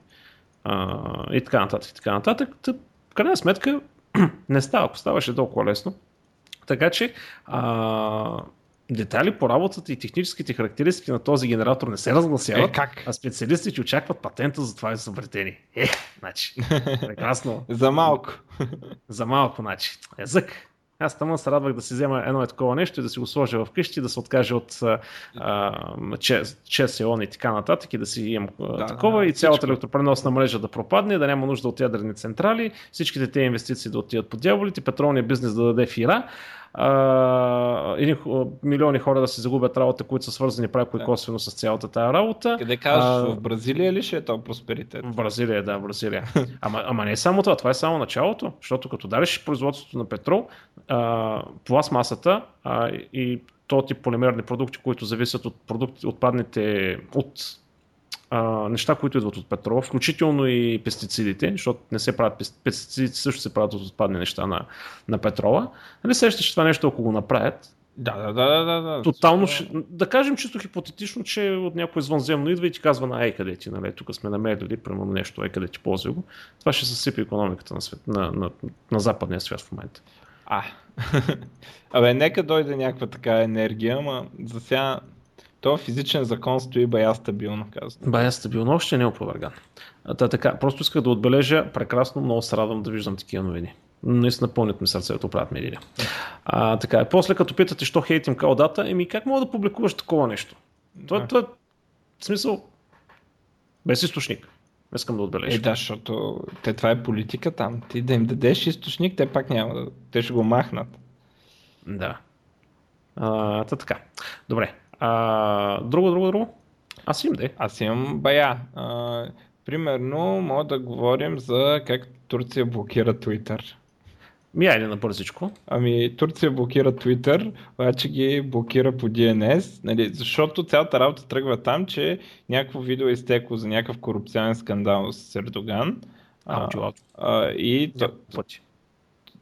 А, и така нататък, и така нататък. Та, в крайна сметка не става, ако ставаше толкова лесно. Така че а, детайли по работата и техническите характеристики на този генератор не се разгласяват, е, как? а специалистите очакват патента за това са вретени. Е, значи, прекрасно. за малко. за малко, значи. Езък. Аз там се радвах да си взема едно е такова нещо и да си го сложа вкъщи, да се откаже от ЧСОН и така нататък и да си имам да, такова да, и цялата всичко. електропреносна мрежа да пропадне, да няма нужда от ядрени централи, всичките тези инвестиции да отидат по дяволите, петролния бизнес да даде фира. А, един, милиони хора да се загубят работа, които са свързани пряко и косвено с цялата тази работа. Къде казваш, а, в Бразилия ли ще е то просперитет? В Бразилия, да, в Бразилия. ама, ама не е само това, това е само началото, защото като дариш производството на петрол, а, пластмасата а, и то тип полимерни продукти, които зависят от продукти, отпадните от а, неща, които идват от петрола, включително и пестицидите, защото не се правят пестицидите също се правят от отпадни неща на, на петрола. Нали сещаш това нещо, ако го направят, да, да, да, да, да. Тотално, ще, да кажем чисто хипотетично, че от някой извънземно идва и ти казва на ей къде ти, нали, тук сме намерили, примерно нещо, ей къде ти ползва го. Това ще съсипи економиката на, свет, на, на, на западния свят в момента. А, абе, нека дойде някаква така енергия, ама за сега то физичен закон стои бая стабилно, казвам. Бая стабилно, още не е опроверган. Та, така, просто исках да отбележа, прекрасно, много се радвам да виждам такива новини. Наистина пълнят ми сърцето, правят медиите. А, така, после като питате, що хейтим калдата, еми как мога да публикуваш такова нещо? Това, да. това е смисъл без източник. Искам да отбележа. Е, да, защото те, това е политика там. Ти да им дадеш източник, те пак няма да. Те ще го махнат. Да. А, та така. Добре. А, друго, друго, друго? Аз имам, де. Аз имам бая. А, примерно, мога да говорим за как Турция блокира Twitter. Ми айде на бързичко. Ами Турция блокира Twitter, обаче ги блокира по DNS, нали, защото цялата работа тръгва там, че някакво видео е изтекло за някакъв корупционен скандал с Ердоган. А, а, а, и то,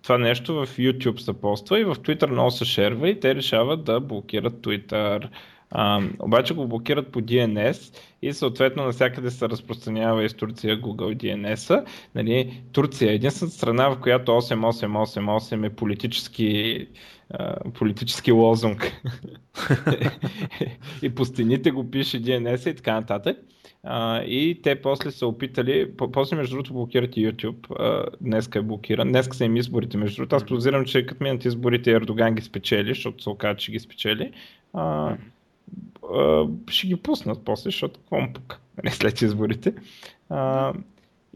това нещо в YouTube се поства и в Twitter много се шерва и те решават да блокират Twitter. А, обаче го блокират по DNS и съответно навсякъде се разпространява из Турция Google DNS-а. Нали, Турция е единствената страна, в която 8888 е политически, а, политически лозунг. и по стените го пише DNS и така нататък. А, и те после са опитали, после между другото блокират и YouTube, а, днеска е блокиран, днеска са им изборите между другото, аз подозирам, че като минат изборите Ердоган ги спечели, защото се оказа, че ги спечели, а, а, ще ги пуснат после, защото пука, нали, след изборите. А,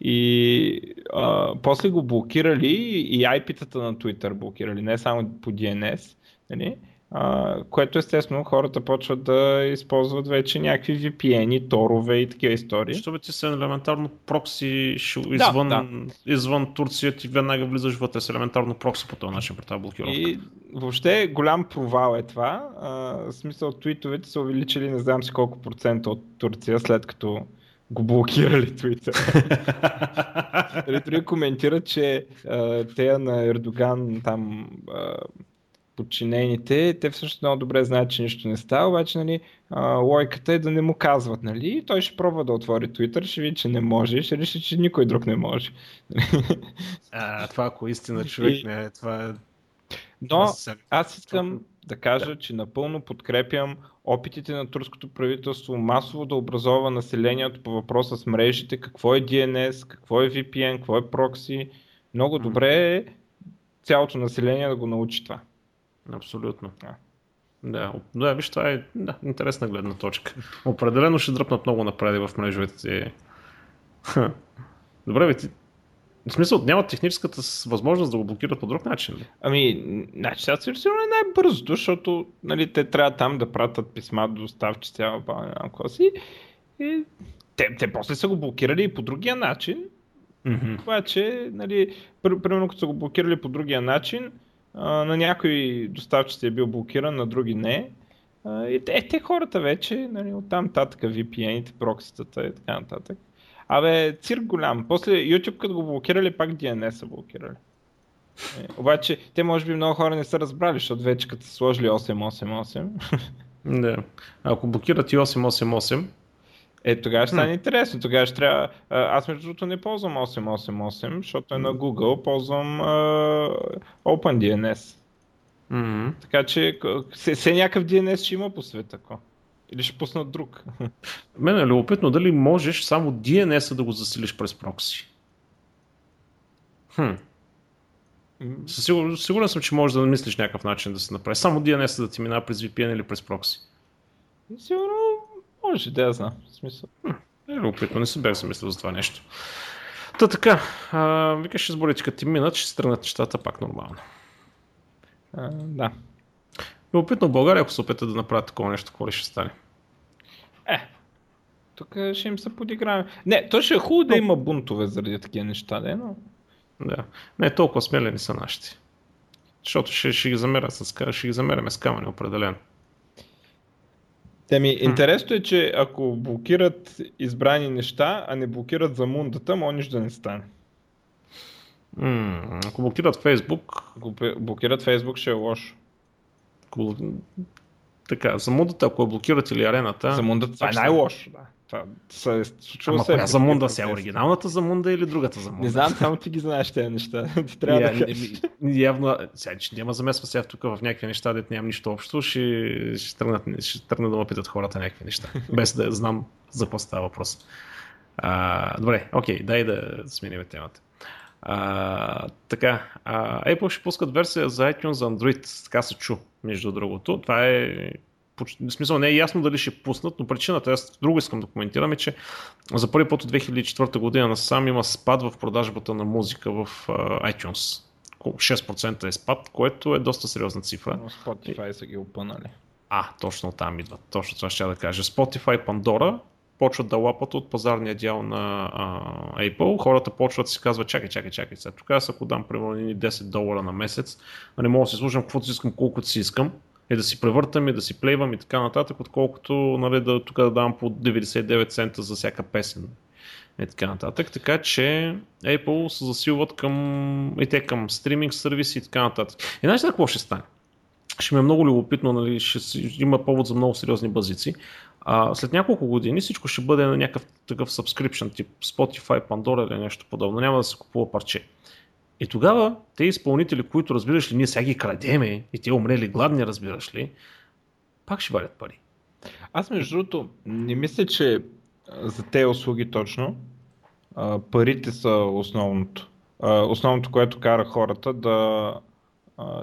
и а, после го блокирали и IP-тата на Twitter блокирали, не само по DNS. Нали? А, което естествено хората почват да използват вече някакви VPN-и, торове и такива истории. Защото ти са елементарно прокси извън, да, да. извън Турция, ти веднага влизаш вътре с елементарно прокси по този начин при тази блокировка. И въобще голям провал е това. А, в смисъл твитовете са увеличили не знам си колко процента от Турция след като го блокирали Twitter. Дори коментират, че те на Ердоган там а, подчинените, те всъщност много добре знаят, че нищо не става, обаче нали, лойката е да не му казват. Нали? той ще пробва да отвори Twitter, ще види, че не може и ще реши, че никой друг не може. А, това ако истина човек и... не е, това е... Но аз искам да кажа, да. че напълно подкрепям опитите на турското правителство масово да образова населението по въпроса с мрежите, какво е DNS, какво е VPN, какво е прокси. Много добре е цялото население да го научи това. Абсолютно. Да. Да, да, виж, това е да, интересна гледна точка. Определено ще дръпнат много напред в мрежовете. Добре, бе, ти... В смисъл, няма техническата възможност да го блокират по друг начин ли? Ами, значи сега сигурно е най-бързото, защото нали, те трябва там да пратят писма до доставчици, някаква си. И те, те после са го блокирали и по другия начин. Mm-hmm. Обаче, нали, примерно като са го блокирали по другия начин, на някои доставчици е бил блокиран, на други не. и те, те хората вече, нали, оттам татък VPN-ите, прокситата и така нататък. Абе, цирк голям. После YouTube като го блокирали, пак DNS са блокирали. Е, обаче, те може би много хора не са разбрали, защото вече като са сложили 888. Да. Ако блокират и 888, е, тогава ще стане hmm. интересно. Тогава ще трябва... Аз между другото не ползвам 888, защото е на Google, ползвам uh, OpenDNS. Mm-hmm. Така че се, се някакъв DNS ще има по света. Ко. Или ще пуснат друг. Мен е любопитно дали можеш само DNS-а да го заселиш през прокси. Хм. Сигурен, сигурен съм, че можеш да намислиш някакъв начин да се направи. Само DNS да ти минава през VPN или през прокси. Сигурно може да знам. В смисъл. Е, любопитно, не си бях замислил за това нещо. Та така, а, викаш изборите като ти минат, ще се тръгнат нещата пак нормално. А, да. Любопитно в България, ако се опитат да направят такова нещо, какво ли ще стане? Е, тук ще им се подиграваме. Не, то ще е хубаво да има бунтове заради такива неща, да, но... Да. Не, толкова смелени са нашите. Защото ще, ще ги замерят с, ще ги замеряме с камъни определено. Те ми, интересно е, че ако блокират избрани неща, а не блокират за мундата, нищо да не стане. М, ако блокират Фейсбук, Ако блокират Фейсбук, ще е лошо. ако... така, за мудата, ако я блокират или арената... За мундата това е ще- най-лошо. Да. Това се е Ама се е коя при за мунда такива сега? процеси. Оригиналната за мунда или другата за мунда? Не знам, само ти ги знаеш тези неща. Ти трябва Я- да не- кажеш. Явно, сега, че няма замесва сега тук в някакви неща, дето нямам нищо общо, ще, ще, тръгнат, ще тръгнат да ме питат хората някакви неща, без да знам за какво става въпрос. А, добре, окей, дай да сменим темата. А, така, а, Apple ще пускат версия за iTunes за Android, така се чу, между другото. Това е почти- в смисъл не е ясно дали ще пуснат, но причината, аз друго искам да коментирам е, че за първи път от 2004 година насам има спад в продажбата на музика в а, iTunes. Около 6% е спад, което е доста сериозна цифра. Но Spotify са ги опънали. А, точно там идват. Точно това ще да кажа. Spotify, Pandora почват да лапат от пазарния дял на а, Apple. Хората почват да си казват, чакай, чакай, чакай. Сега, тук аз ако дам примерно едни 10 долара на месец, не мога да си слушам каквото си искам, колкото си искам, и да си превъртам и да си плейвам и така нататък, отколкото нали, да, тук да давам по 99 цента за всяка песен и така нататък. Така че Apple се засилват към и те към стриминг сервиси и така нататък. И знаеш ли какво ще стане? Ще ми е много любопитно, нали, ще има повод за много сериозни базици. А, след няколко години всичко ще бъде на някакъв такъв subscription, тип Spotify, Pandora или нещо подобно. Няма да се купува парче. И тогава те изпълнители, които разбираш ли, ние сега ги крадеме и те умрели гладни, разбираш ли, пак ще валят пари. Аз между другото не мисля, че за тези услуги точно парите са основното. Основното, което кара хората да,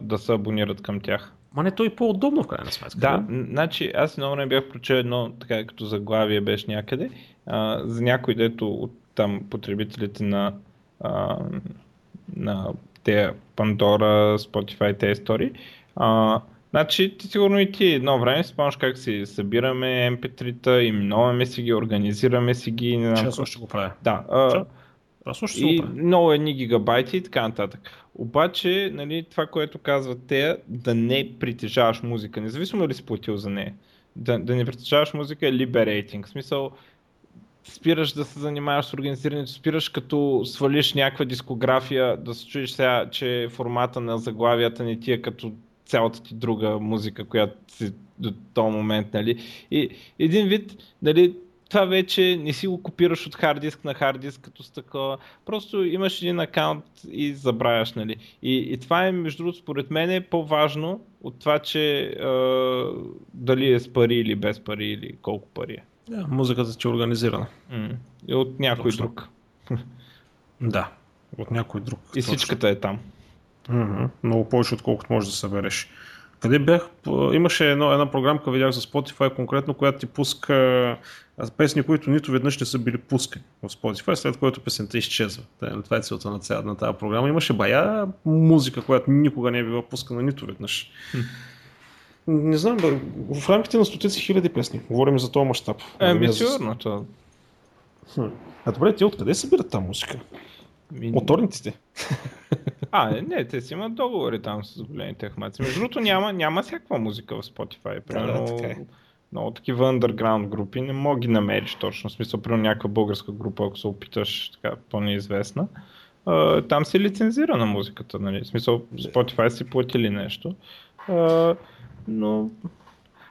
да се абонират към тях. Ма не, то и по-удобно в крайна сметка. Да, значи аз много не бях прочел едно, така като заглавие беше някъде, а, за някой дето от там потребителите на, а, на те Pandora, Spotify, тези истории. А, значи ти сигурно и ти едно време спомняш как си събираме MP3-та, именуваме си ги, организираме си ги. Не знам ще го правя. Да, а, също ще и много едни гигабайти и така нататък. Обаче, нали, това, което казват те, да не притежаваш музика, независимо дали си платил за нея. Да, да не притежаваш музика е liberating. В смисъл, спираш да се занимаваш с организирането, спираш като свалиш някаква дискография, да се чуеш сега, че формата на заглавията не ти е като цялата ти друга музика, която си до този момент, нали. И един вид, нали, това вече не си го копираш от хард диск на хард диск като с такова. Просто имаш един акаунт и забравяш, нали. И, и това е, между другото, според мен е по-важно от това, че е, дали е с пари или без пари или колко пари е. Да, музиката ти е организирана. И от някой Точно. друг. Да, от някой друг. И Точно. всичката е там. Мгм. Много повече, отколкото можеш да събереш. Къде бях? Имаше едно, една програмка, видях за Spotify конкретно, която ти пуска песни, които нито веднъж не са били пускани в Spotify, след което песента изчезва. Това е целта на, ця, на тази програма. Имаше бая музика, която никога не е била пускана нито веднъж. Не знам, бе, в рамките на стотици хиляди песни. Говорим за този мащаб. За- сигурно. То... Хм. А добре, ти откъде събират тази музика? Ми- От торрентите? А, не, не, те си имат договори там с големите ахмаци. Между другото няма, няма всякаква музика в Spotify. Примерно, да, така е. много такива underground групи не мога ги намериш точно. В смисъл, примерно някаква българска група, ако се опиташ така по-неизвестна. а, там си лицензирана музиката, нали? В смисъл, Spotify си платили нещо. А, но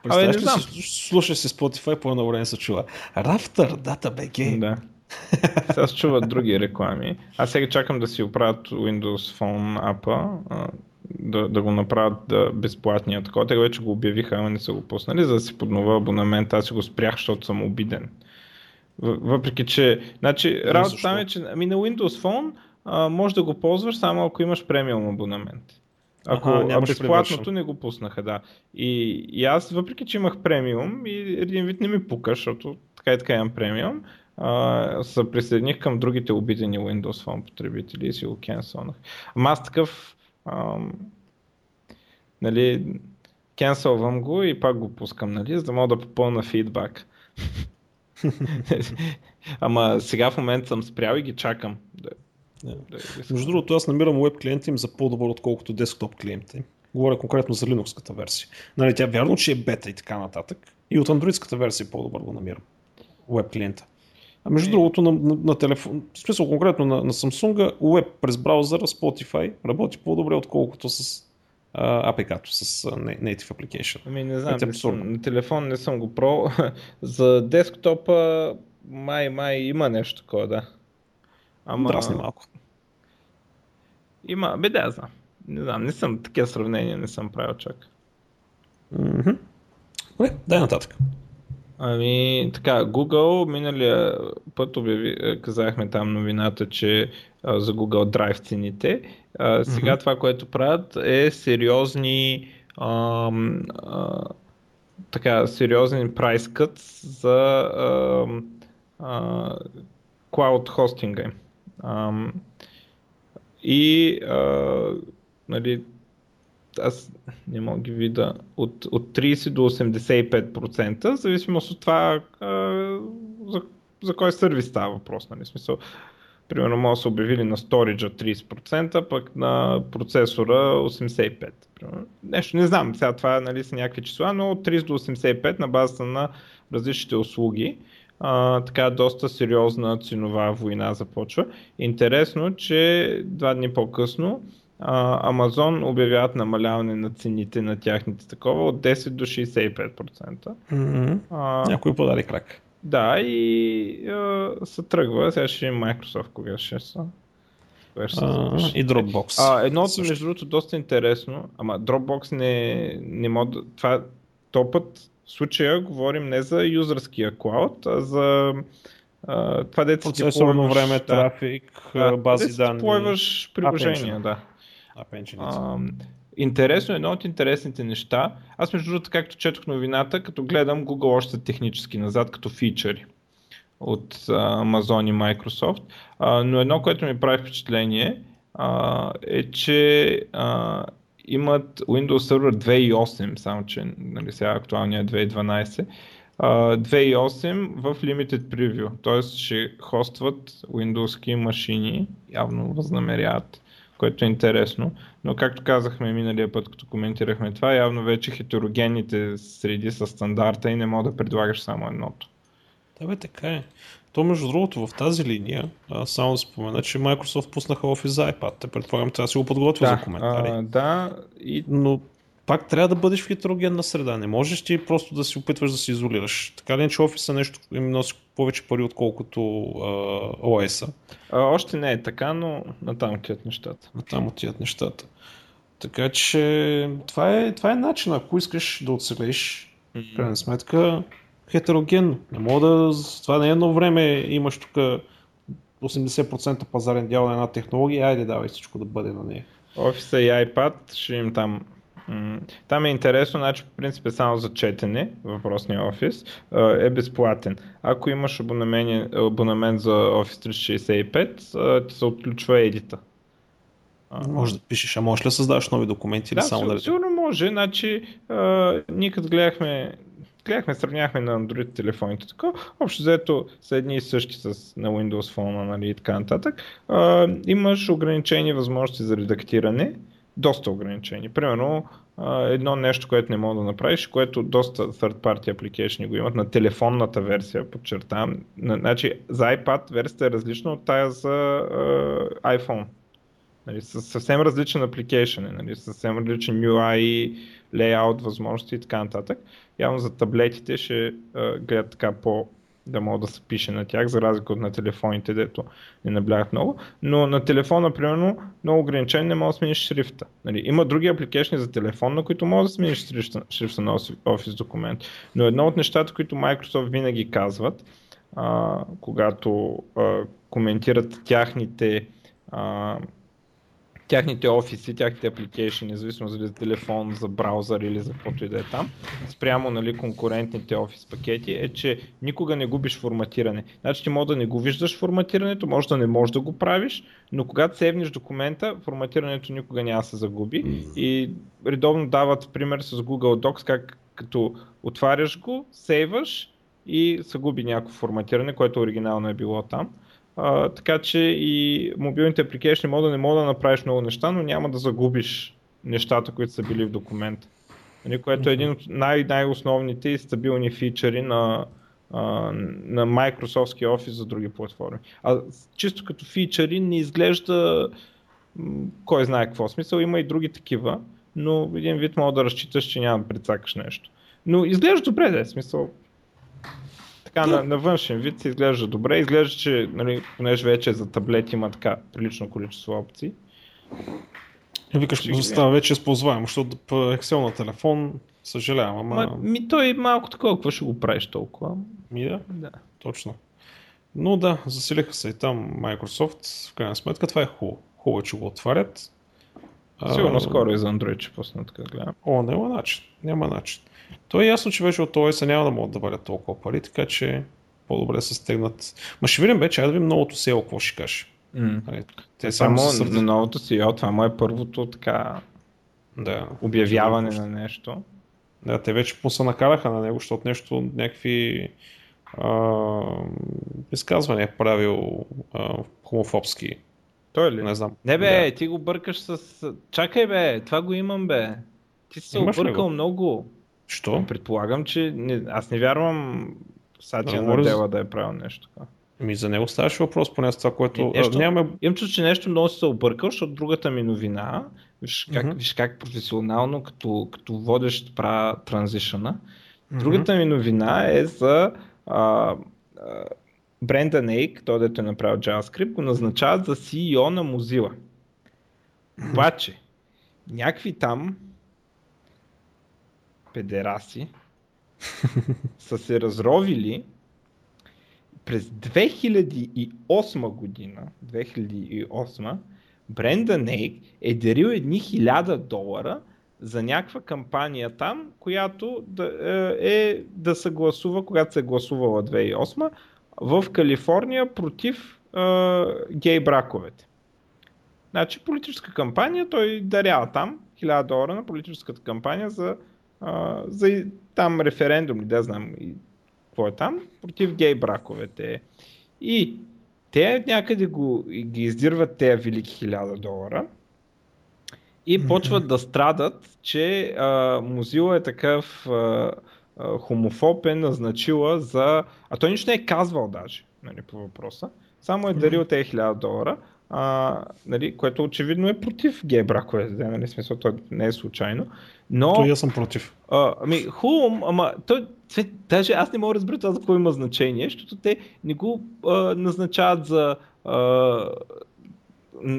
Представяш не знам. си, слушаш си Spotify, по едно време се чува. Rafter, DataBG. Да. Сега се чуват други реклами. Аз сега чакам да си оправят Windows Phone апа, да, да го направят да, безплатния такова. Те вече го обявиха, ама не са го пуснали, за да си поднова абонамент. Аз си го спрях, защото съм обиден. Въпреки, че... Значи, работа там е, че ами на Windows Phone а, може да го ползваш само ако имаш премиум абонамент. Ако а безплатното не го пуснаха, да. И, и аз, въпреки че имах премиум, и един вид не ми пука, защото така и така имам премиум, а, се присъединих към другите обидени Windows Phone потребители и си го кенселнах. Ама аз такъв ам, нали, кенселвам го и пак го пускам, нали, за да мога да попълна фидбак. Ама сега в момента съм спрял и ги чакам. Да, Между другото, аз намирам веб клиента им за по-добър, отколкото десктоп клиентите. Говоря конкретно за Linux-ката версия. Нали, тя вярно, че е бета и така нататък. И от Android-ката версия по-добър го намирам. Веб клиента. А между е. другото на, на, на телефон, в смисъл конкретно на, на Samsung, веб през браузъра Spotify работи по-добре, отколкото с APK-то с Native Application. Ами не знам, не съм, на телефон не съм го про. За десктопа май, май има нещо такова, да. Ама... Драсни малко. Има, бе да, знам. Не знам, не съм такива сравнения, не съм правил чак. Mm-hmm. Добре, дай нататък. Ами, така, Google миналия път обяви, казахме там новината, че а, за Google Drive цените. А, сега mm-hmm. това, което правят е сериозни а, а, така, сериозен прайс кът за а, а, cloud хостинга им. И а, нали, аз не мога ги видя, от, от 30 до 85%, в зависимост от това а, за, за кой сервис става въпрос. Нали? Смисъл, примерно може да се обявили на сториджа 30%, пък на процесора 85%. Примерно. Нещо не знам, сега това нали, са някакви числа, но от 30 до 85% на базата на различните услуги. А, така доста сериозна ценова война започва. Интересно, че два дни по-късно Амазон обявяват намаляване на цените на тяхните такова от 10 до 65%. Mm-hmm. А, Някой подаде крак. Да, и а, се тръгва. Сега ще има Microsoft, кога ще са. А, и Dropbox. А, едно от между другото доста интересно, ама Dropbox не, не мога това то път в случая говорим не за юзърския клауд, а за а, това дете си време, да, трафик, да, бази данни. Плойваш приложения, да. А, интересно, едно от интересните неща. Аз между другото, както четох новината, като гледам Google още технически назад, като фичъри от Amazon и Microsoft. Uh, но едно, което ми прави впечатление uh, е, че uh, имат Windows Server 2.8, само че нали, сега актуалния е 2.12. Uh, 2.8 в Limited Preview, т.е. ще хостват Windows машини, явно възнамеряват което е интересно. Но както казахме миналия път, като коментирахме това, явно вече хетерогенните среди са стандарта и не мога да предлагаш само едното. Да бе, така е. То между другото в тази линия, а, само да спомена, че Microsoft пуснаха Office за iPad. Те предполагам, трябва да си го подготвя да, за коментари. А, да, и... но пак трябва да бъдеш в хетерогенна среда. Не можеш ти просто да си опитваш да се изолираш. Така ли, че Office нещо им носи повече пари, отколкото uh, OS-а. А, още не е така, но натам отиват нещата. Натам отиват нещата. Така че това е, това е начин, ако искаш да оцелеш, mm-hmm. крайна сметка, хетерогенно. Не мога да... Това не е едно време имаш тук 80% пазарен дял на една технология, айде давай всичко да бъде на нея. Офиса и iPad ще им там там е интересно, значи по принцип е само за четене, въпросния офис, е безплатен. Ако имаш абонамент, абонамент за Office 365, ти се отключва едита. Може да пишеш, а можеш ли да създаваш нови документи да, или само да... сигурно може. Значи, ние като гледахме, гледахме, сравняхме на Android телефоните, така, общо взето са едни и същи с, на Windows Phone нали, и така нататък. А, имаш ограничени възможности за редактиране, доста ограничени. Примерно, едно нещо, което не мога да направиш, което доста third party application го имат на телефонната версия, подчертавам. Значи, за iPad версията е различна от тая за uh, iPhone. Нали, с съвсем различен application, нали, съвсем различен UI, layout, възможности и така нататък. Явно за таблетите ще uh, гледат така по да мога да се пише на тях, за разлика от на телефоните, дето не наблягат много. Но на телефона, примерно, много ограничен не мога да смениш шрифта. Нали, има други апликейшни за телефон, на които може да смениш шрифта, шрифта на Office документ. Но едно от нещата, които Microsoft винаги казват, а, когато а, коментират тяхните а, тяхните офиси, тяхните апликейшни, независимо дали за телефон, за браузър или за каквото и да е там, спрямо нали, конкурентните офис пакети, е, че никога не губиш форматиране. Значи ти може да не го виждаш форматирането, може да не можеш да го правиш, но когато севнеш документа, форматирането никога няма да се загуби и редовно дават пример с Google Docs, как като отваряш го, сейваш и се губи някакво форматиране, което оригинално е било там. А, така че и мобилните апликейшни мода не мога да направиш много неща, но няма да загубиш нещата, които са били в документа. Нали, което е един от най- най-основните и стабилни фичъри на, на Microsoft Office за други платформи. А чисто като фичъри не изглежда кой знае какво смисъл. Има и други такива, но един вид мога да разчиташ, че няма да прецакаш нещо. Но изглежда добре, да е смисъл така на, на външен вид се изглежда добре. Изглежда, че нали, понеже вече за таблет има така прилично количество опции. И викаш, че става вече използваемо, защото по Excel на телефон съжалявам, ама... Ма, ми той е малко такова, какво ще го правиш толкова? Ми да, Да. точно. Но да, засилиха се и там Microsoft, в крайна сметка това е хубаво. Хубаво, че го отварят. Сигурно А, скоро и за Android ще пуснат, така гледам. О, няма начин. Няма начин. То е ясно, че вече от OS няма да могат да бъдат толкова пари, така че по-добре се стегнат. Ма ще видим вече, да видим новото SEO, какво ще каже. Mm. Нали, Те Само само се на новото CEO, това му е първото така Да. обявяване на нещо. Да, те вече му се накараха на него, защото нещо, някакви а, изказвания е правил а, хомофобски. Той ли? Не знам. Не бе, Да. ти го бъркаш с... Чакай бе, това го имам бе. Ти си се Имаш объркал го? много. Що? Предполагам, че не... аз не вярвам Сатия на дела да е правил нещо така. Ми за него ставаше въпрос, поне с това, което... Е, нещо- а, нямаме... Имам чувство, че нещо много се объркал, защото другата ми новина, виж как, Мгм. виж как професионално като, като водещ правя транзишъна. Другата ми новина е за а, а, Брендан Ейк, той дето е направил JavaScript, го назначават за CEO на Mozilla. Обаче, някакви там педераси са се разровили през 2008 година, 2008, Брендан Ейк е дарил едни хиляда долара за някаква кампания там, която да, е, е да се гласува, когато се е гласувала 2008 в Калифорния против е, гей браковете. Значи политическа кампания, той дарява там 1000 долара на политическата кампания за, а, за там референдум, да знам и какво е там, против гей браковете. И те някъде го, ги издирват тези велики 1000 долара и почват да страдат, че а, Mozilla е такъв а, а, хомофоб е назначила за... А той нищо не е казвал даже нали, по въпроса. Само е дарил тези 1000 долара, а, нали, което очевидно е против гей бракове. Нали, смисъл, то не е случайно. Но... То и аз съм против. А, ами хубаво, ама той, даже аз не мога да разбера това за какво има значение, защото те не го а, назначават за, а,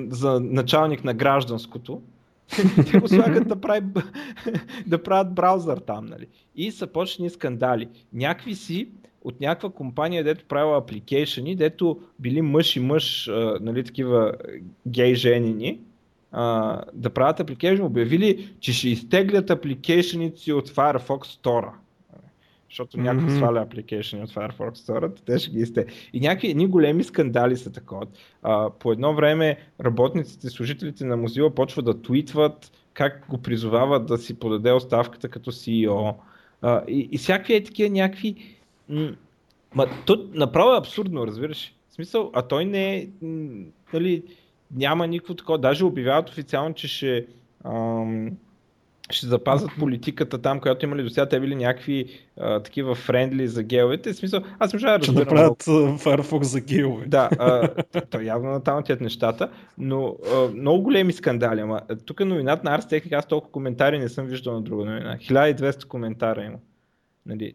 за началник на гражданското. те го слагат да, прави, да правят браузър там, нали. И са почни скандали. Някакви си от някаква компания, дето правила апликейшени, дето били мъж и мъж, а, нали, такива гей женени, а, да правят апликейшн, обявили, че ще изтеглят апликейшените си от Firefox Store. Защото някой Мгм. сваля апликейшни от Firefox Store, те ще ги изте. И някакви едни големи скандали са такова. А, по едно време работниците, служителите на Mozilla почват да твитват как го призовават да си подаде оставката като CEO. А, и, и всякакви е такива някакви... Ма, то направо е абсурдно, разбираш. В смисъл, а той не е... Нали, няма никакво такова. Даже обявяват официално, че ще, ам, ще запазят политиката там, която имали до сега. Те били някакви а, такива френдли за геовете. В смисъл, аз не можа да Ще разбера направят а, Firefox за геове. да, а, то явно на там отиват нещата, но а, много големи скандали. Ама тук новината на Ars Technica, аз толкова коментари не съм виждал на друга новина. 1200 коментара има. Нали,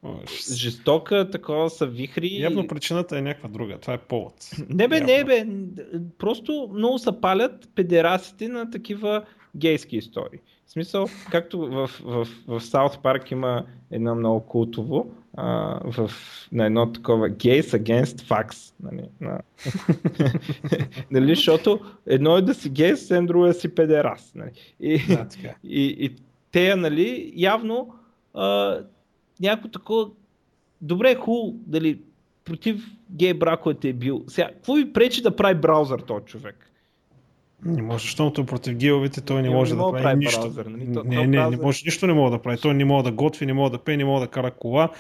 жестока, такова са вихри. Явно причината е някаква друга. Това е повод. Не бе, Явно. не бе, просто много са палят педерасите на такива гейски истории. В смисъл, както в, в, в South Park има едно много култово, а, в, на едно такова Gays Against Facts. Нали, на... нали, защото едно е да си гей, съвсем друго е да си педерас. Нали. И, да, и, и те, нали, явно а, някакво такова добре, хубаво, дали против гей браковете е бил. Сега, какво ви пречи да прави браузър този човек? Не може, защото е против геовете той не, не може не да прави, прави нищо. Браузър, нали? не, не, не, не може, нищо не може да прави. Той не може да готви, не може да пее, не може да кара кола,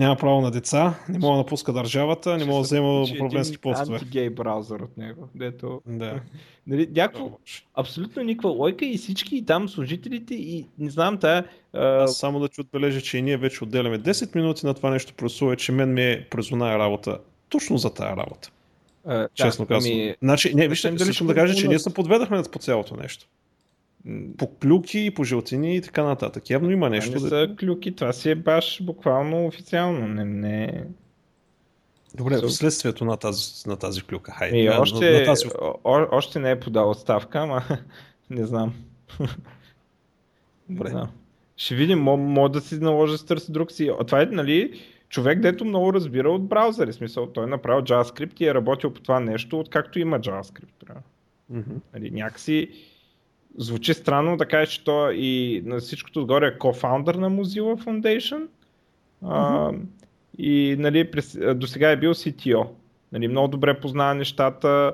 няма право на деца, не може да пуска държавата, не може да взема управленски постове. Антигей браузър от него, дето... Да. нали, някакво, абсолютно никаква лойка и всички там служителите и не знам тая... А... Аз само да че отбележа, че и ние вече отделяме 10 минути на това нещо, при че мен ми е презоная работа точно за тая работа. Uh, Честно да, казвам. Ми... Значи, не, вижте, дали искам да кажа, че ние се подведахме по цялото нещо. По клюки, по жълтини и така нататък. Явно има нещо. Това не да... са клюки, това си е баш буквално официално. Не, не... Добре, so... вследствието на тази, на тази клюка. Хайде, и още, на, на тази... о, още не е подал отставка, ама не знам. Добре. Не знам. Ще видим, мога да си наложи да търси друг си. Това е, нали, човек, дето много разбира от браузъри. Смисъл, той е направил JavaScript и е работил по това нещо, откакто има JavaScript. Mm-hmm. Нали, някакси звучи странно да кажеш, че той и на всичкото отгоре е кофаундър на Mozilla Foundation. Mm-hmm. А, и нали, до сега е бил CTO. Нали, много добре познава нещата,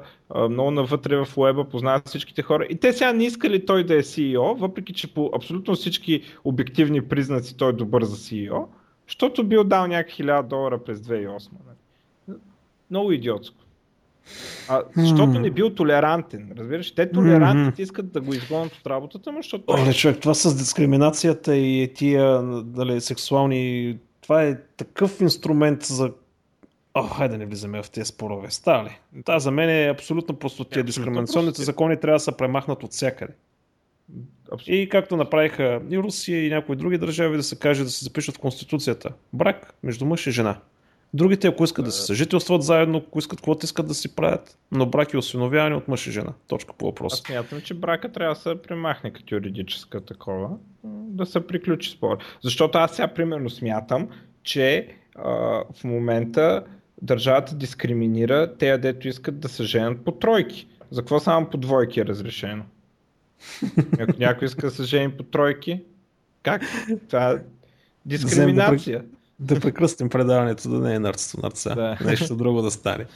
много навътре в уеба, познава всичките хора. И те сега не искали той да е CEO, въпреки че по абсолютно всички обективни признаци той е добър за CEO. Защото бил дал някакви 1000 долара през 2008. Нали? Много идиотско. А, защото не бил толерантен. Разбираш, те толерантите искат да го изгонят от работата му, защото. Оле, човек, това с дискриминацията и тия дали, сексуални. Това е такъв инструмент за. О, хайде да не влизаме в тези спорове. Става ли? Да, за мен е абсолютно просто тия дискриминационните закони трябва да се премахнат от всякъде. Абсолютно. И както направиха и Русия и някои други държави да се каже да се запишат в Конституцията. Брак между мъж и жена. Другите, ако искат да се съжителстват заедно, ако искат каквото искат да си правят, но брак и осиновяване от мъж и жена. Точка по въпроса. Аз смятам, че брака трябва да се премахне като юридическа такова, да се приключи спор. Защото аз сега примерно смятам, че а, в момента държавата дискриминира те, дето искат да се женят по тройки. За какво само по двойки е разрешено? Ако някой иска да се жени по тройки, как? Това е дискриминация. Да, прекръстим предаването, да не е нарцство нарца. Да. Нещо друго да стане.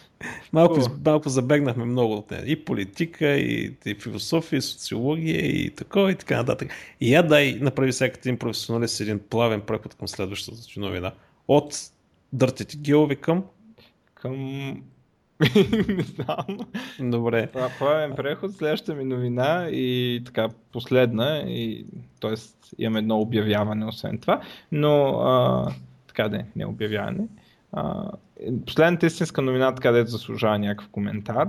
Малко, малко забегнахме много от нея. И политика, и, и философия, и социология, и такова, и така нататък. И я дай направи всякакъв един професионалист един плавен преход към следващата новина. От дъртите геови към към не знам. Добре. Това плавен преход, следващата ми новина и така последна, и, т.е. имаме едно обявяване освен това, но а, така да не обявяване. А, последната истинска новина, така да заслужава някакъв коментар,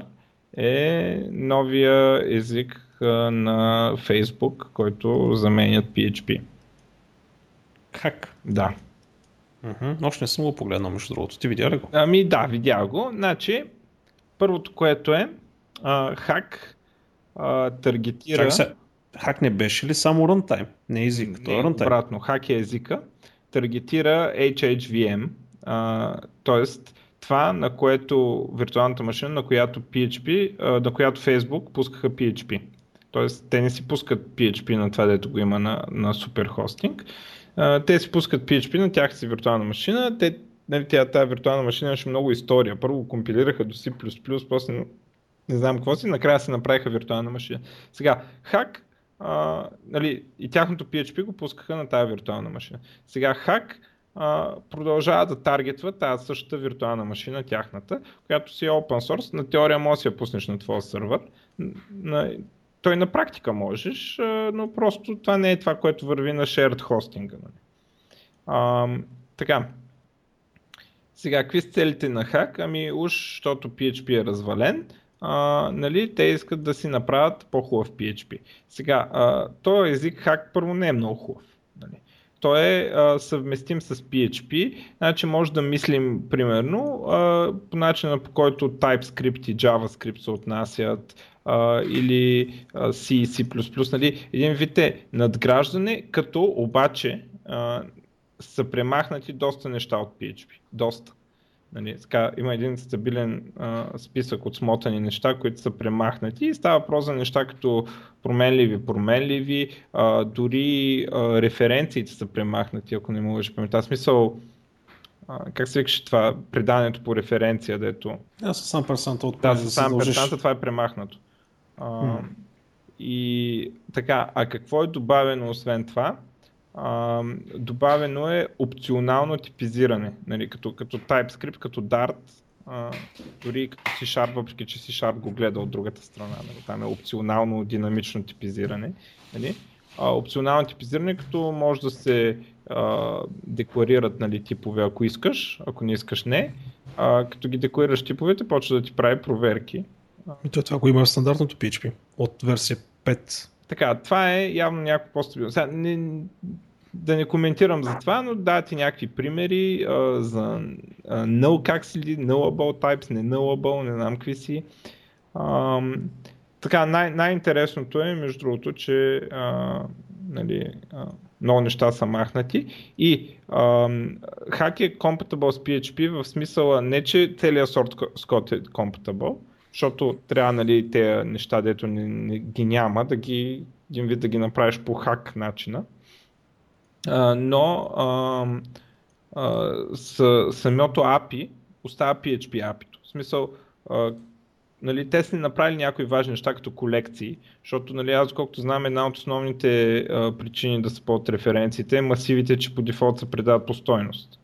е новия език на Facebook, който заменят PHP. Как? Да. Uh-huh. Още не съм го погледнал, между другото. Ти видя ли го? Ами да, видя го. Значи, Първото, което е, а, хак а, таргетира... Чак се, хак не беше ли само runtime? Не език, не, то е runtime. Обратно, хак е езика. Таргетира HHVM, т.е. това, на което виртуалната машина, на която PHP, а, на която Facebook пускаха PHP. Тоест, те не си пускат PHP на това, дето го има на, на супер хостинг. те си пускат PHP на тях си виртуална машина. Те нали, тя, тази виртуална машина имаше много история. Първо компилираха до C++, после не знам какво си, накрая се направиха виртуална машина. Сега, хак, а, нали, и тяхното PHP го пускаха на тази виртуална машина. Сега, хак а, продължава да таргетва тази същата виртуална машина, тяхната, която си е open source. На теория може да си я пуснеш на твоя сървър. На, той на практика можеш, но просто това не е това, което върви на shared хостинга. Нали. А, така, сега, какви са целите на хак? Ами уж, защото PHP е развален, а, нали, те искат да си направят по-хубав PHP. Сега, а, този език хак първо не е много хубав. Нали. Той е а, съвместим с PHP, значи може да мислим примерно а, по начина по който TypeScript и JavaScript се отнасят, а, или а, C, C++, нали, един вид е надграждане, като обаче а, са премахнати доста неща от PHP. Доста. Нали, така, има един стабилен а, списък от смотани неща, които са премахнати и става въпрос за неща като променливи, променливи, а, дори а, референциите са премахнати, ако не му паметта. Смисъл, а, как се викаше това, предаването по референция, дето... Да, с сам персанта от Да, с сам персанта това е премахнато. А, hmm. И така, а какво е добавено освен това? Добавено е опционално типизиране, нали, като, като TypeScript, като Dart, а, дори като C-Sharp, въпреки че C-Sharp го гледа от другата страна, нали, там е опционално динамично типизиране. Нали. А, опционално типизиране, като може да се а, декларират нали, типове, ако искаш, ако не искаш не. А, като ги декларираш типовете, почва да ти прави проверки. И то това го има в стандартното PHP от версия 5 така, това е явно някакво по-стабилно. Сега, не, да не коментирам за това, но да ти някакви примери а, за а, null как си ли, nullable types, не nullable, не знам какви си. А, така, най- най-интересното е, между другото, че а, нали, а, много неща са махнати и а, хак е compatible с PHP в смисъла не, че целият сорт код е compatible, защото трябва нали, тези неща, дето не, не, ги няма, да ги, един вид да ги направиш по хак начина. А, но а, а, с, самото API остава PHP API-то. В смисъл, а, нали, те са направили някои важни неща като колекции, защото нали, аз колкото знам една от основните а, причини да се ползват референциите е масивите, че по дефолт се предават по стойност.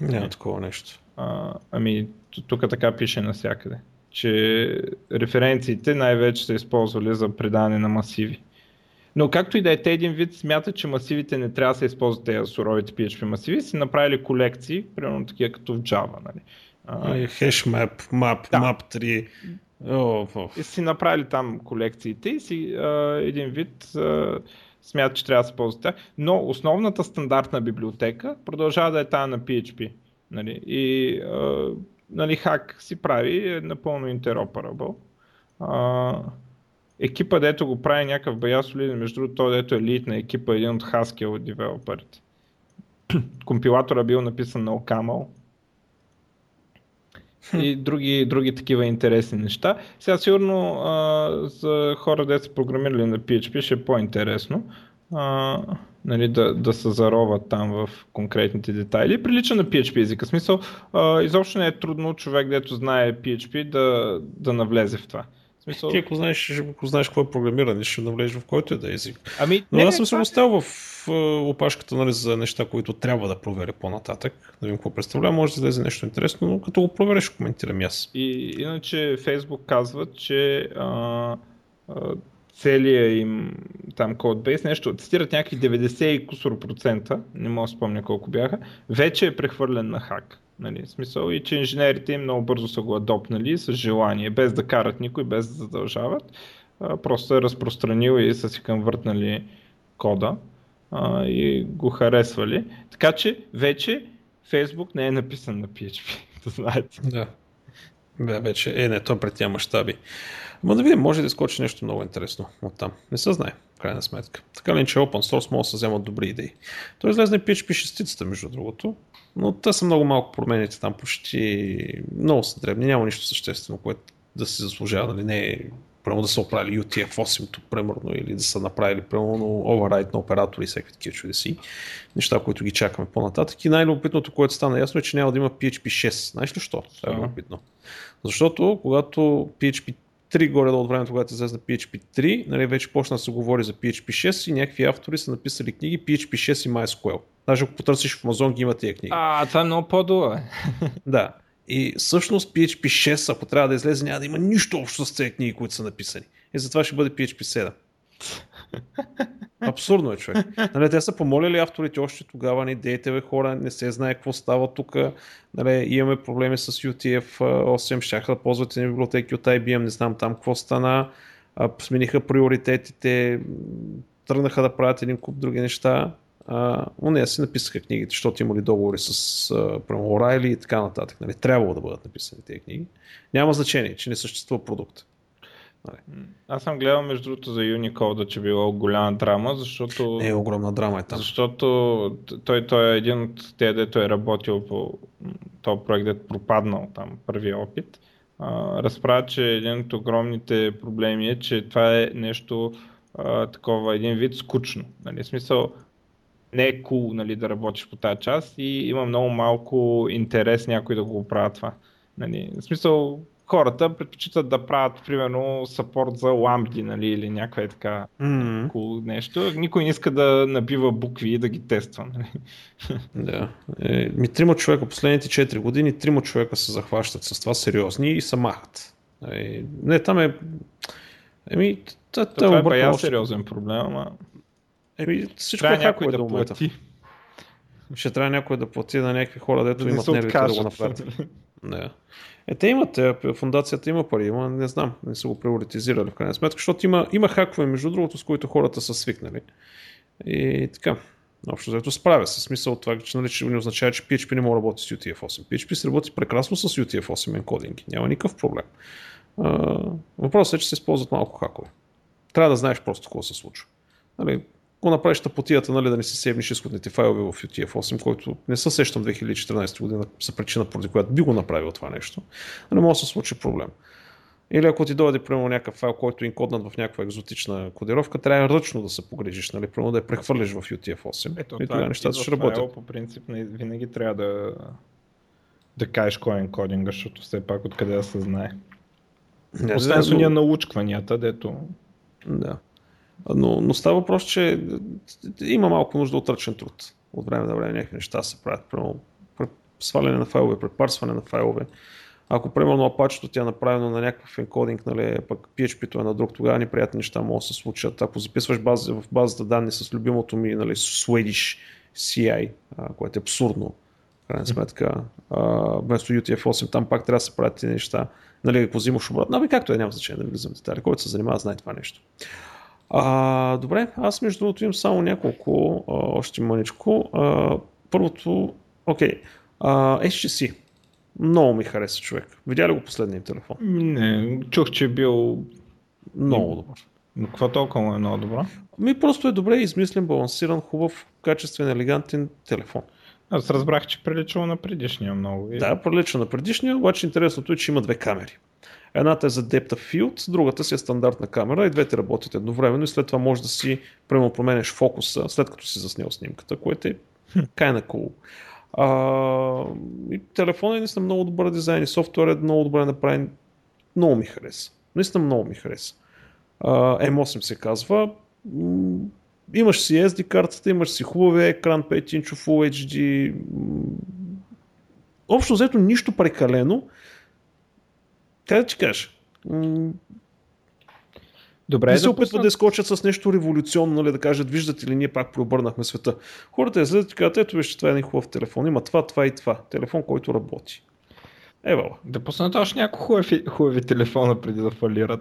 Няма такова нещо. А, ами, тук така пише навсякъде че референциите най-вече са използвали за предаване на масиви. Но както и да е, те един вид смятат, че масивите не трябва да се използват тези суровите PHP масиви, си направили колекции, примерно такива като в Java. Нали. Hashmap, map, да. map 3. Oh, oh. И си направили там колекциите и си а, един вид а, смятат, че трябва да се ползват тях. Но основната стандартна библиотека продължава да е тази на PHP. Нали. И а, нали, хак си прави е напълно interoperable. А, екипа, дето го прави някакъв бая солиден, между другото, той дето е лид на екипа, един от Haskell от девелоперите. Компилатора бил написан на OCaml и други, други такива интересни неща. Сега сигурно а, за хора, де са програмирали на PHP ще е по-интересно. А, нали, да, да се зароват там в конкретните детайли. Прилича на PHP езика. Смисъл, а, изобщо не е трудно човек, дето знае PHP, да, да навлезе в това. Смисъл... Ти ако знаеш, ако знаеш какво е програмиране, ще навлезеш в който е да е език. Ами, Но не, аз съм се оставил в опашката нали, за неща, които трябва да проверя по-нататък. Да видим какво представлява. Може да излезе нещо интересно, но като го провериш, коментирам аз. И иначе Facebook казват, че а, а, целия им там кодбейс, нещо, цитират някакви 90 и кусор процента, не мога да спомня колко бяха, вече е прехвърлен на хак. Нали, смисъл и че инженерите им много бързо са го адопнали с желание, без да карат никой, без да задължават. А, просто е разпространил и са си конвъртнали кода а, и го харесвали. Така че вече Facebook не е написан на PHP, да знаете. Да. Бе, вече е, не, то пред тя мащаби. Ма да видим, може да изкочи нещо много интересно от там. Не се знае, в крайна сметка. Така ли, че open source може да се вземат добри идеи. Той излезне PHP 6 между другото, но те са много малко промените там, почти много са дребни, няма нищо съществено, което да се заслужава, нали, не е примерно да са оправили UTF-8, примерно, или да са направили примерно override на оператори и всеки такива чудеси. Неща, които ги чакаме по-нататък. И най-любопитното, което стана ясно е, че няма да има PHP 6. Знаеш ли що? Това е любопитно. Защото когато PHP 3 горе от времето, когато излезе на PHP 3, нали, вече почна да се говори за PHP 6 и някакви автори са написали книги PHP 6 и MySQL. Даже ако потърсиш в Amazon ги има тия книги. А, това е много по-добре. да. И всъщност PHP 6, ако трябва да излезе, няма да има нищо общо с тези книги, които са написани. И затова ще бъде PHP 7. Абсурдно е, човек. Нали, те са помолили авторите още тогава, не дейте бе хора, не се знае какво става тук. Нали, имаме проблеми с UTF-8, щяха да ползват едни библиотеки от IBM, не знам там какво стана. Смениха приоритетите, тръгнаха да правят един куп други неща. но не, си написаха книгите, защото имали договори с Орайли и така нататък. Нали, трябвало да бъдат написани тези книги. Няма значение, че не съществува продукт. Нали. Аз съм гледал между другото за Unicode, че било голяма драма, защото... Е, огромна драма е там. Защото той, той е един от тези, дето е работил по този проект, дето пропаднал там, първия опит. А, разправя, че един от огромните проблеми е, че това е нещо а, такова, един вид скучно. Нали? В смисъл, не е cool нали, да работиш по тази част и има много малко интерес някой да го правят това. Нали? В смисъл, хората предпочитат да правят, примерно, сапорт за ламбди, нали, или някаква така mm-hmm. cool нещо. Никой не иска да набива букви и да ги тества. Нали? Да. Е, ми трима човека последните 4 години, трима човека се захващат с това сериозни и се махат. Е, не, там е... Еми, това, това е, е сериозен проблем, ама... Еми, всичко трябва е някой да плати. Ще трябва някой да плати на някакви хора, дето да имат нервите да го направят. Не. Е, те имат, фундацията има пари, има, не знам, не са го приоритизирали в крайна сметка, защото има, има хакове, между другото, с които хората са свикнали. И така, общо заето справя се. Смисъл това, че, нали, не означава, че PHP не може да работи с UTF-8. PHP се работи прекрасно с UTF-8 енкодинги. Няма никакъв проблем. въпросът е, че се използват малко хакове. Трябва да знаеш просто какво се случва. Нали, го направиш тъпотията, нали, да не си севниш изходните файлове в UTF-8, който не се сещам 2014 година са причина, поради която би го направил това нещо. Не може да се случи проблем. Или ако ти дойде, примерно, някакъв файл, който е инкоднат в някаква екзотична кодировка, трябва ръчно да се погрежиш, нали, примерно да я прехвърлиш в UTF-8. Ето, и тогава нещата ще работят. По принцип, винаги трябва да, да кажеш кой е енкодинга, защото все пак откъде да се знае. Освен с но... научкванията, дето... Да. Но, но става въпрос, че има малко нужда от ръчен труд. От време на време някакви неща се правят. Примерно, сваляне на файлове, препарсване на файлове. Ако примерно Apache тя е направено на някакъв енкодинг, нали, пък PHP-то е на друг, тогава неприятни неща могат да се случат. Ако записваш база, в базата данни с любимото ми нали, Swedish CI, което е абсурдно, крайна сметка, а, вместо UTF-8, там пак трябва да се правят неща. Нали, ако взимаш обратно, ами както е, няма значение да не влизам в детали. Който се занимава, знае това нещо. А, добре, аз между другото имам само няколко, а, още маничко. А, първото, окей, а, HTC. Много ми хареса човек. Видя ли го последния телефон? Не, чух, че е бил много добър. Но какво толкова е много добро? Ми просто е добре измислен, балансиран, хубав, качествен, елегантен телефон. Аз разбрах, че приличало на предишния много. Да, прилича на предишния, обаче интересното е, че има две камери. Едната е за Depth of Field, другата си е стандартна камера и двете работят едновременно и след това може да си прямо променеш фокуса, след като си заснел снимката, което е kinda cool. А, и телефонът е наистина много добър дизайн и софтуер е много добре направен. Много ми хареса. Наистина много ми хареса. А, M8 се казва. Имаш си SD картата, имаш си хубавия екран 5 инчов Full HD. Общо взето нищо прекалено, как да ти кажа? Добре, не се опитват да изкочат с нещо революционно, нали, да кажат, виждате ли, ние пак преобърнахме света. Хората излезат и казват, ето вижте, това е един хубав телефон, има това, това и това. Телефон, който работи. Ева. Да пуснат още някои хубави, хубави телефона преди да фалират.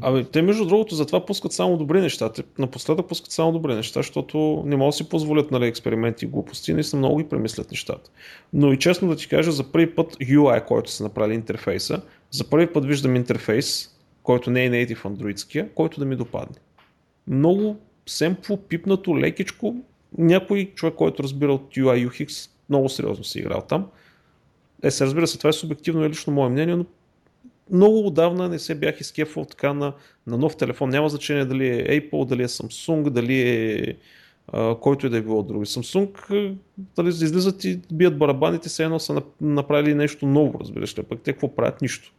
Абе, те между другото затова пускат само добри неща. Те напоследък пускат само добри неща, защото не могат да си позволят нали, експерименти и глупости. Наистина много ги премислят нещата. Но и честно да ти кажа, за първи път UI, който са направили интерфейса, за първи път виждам интерфейс, който не е native андроидския, който да ми допадне. Много семпло, пипнато, лекичко. Някой човек, който разбира от UI UX, много сериозно си играл там. Е, се разбира се, това е субективно и лично мое мнение, но много отдавна не се бях изкефал така на, на нов телефон. Няма значение дали е Apple, дали е Samsung, дали е а, който и да е било други. Samsung дали излизат и бият барабаните, все едно са направили нещо ново, разбираш ли. Пък те какво правят? Нищо.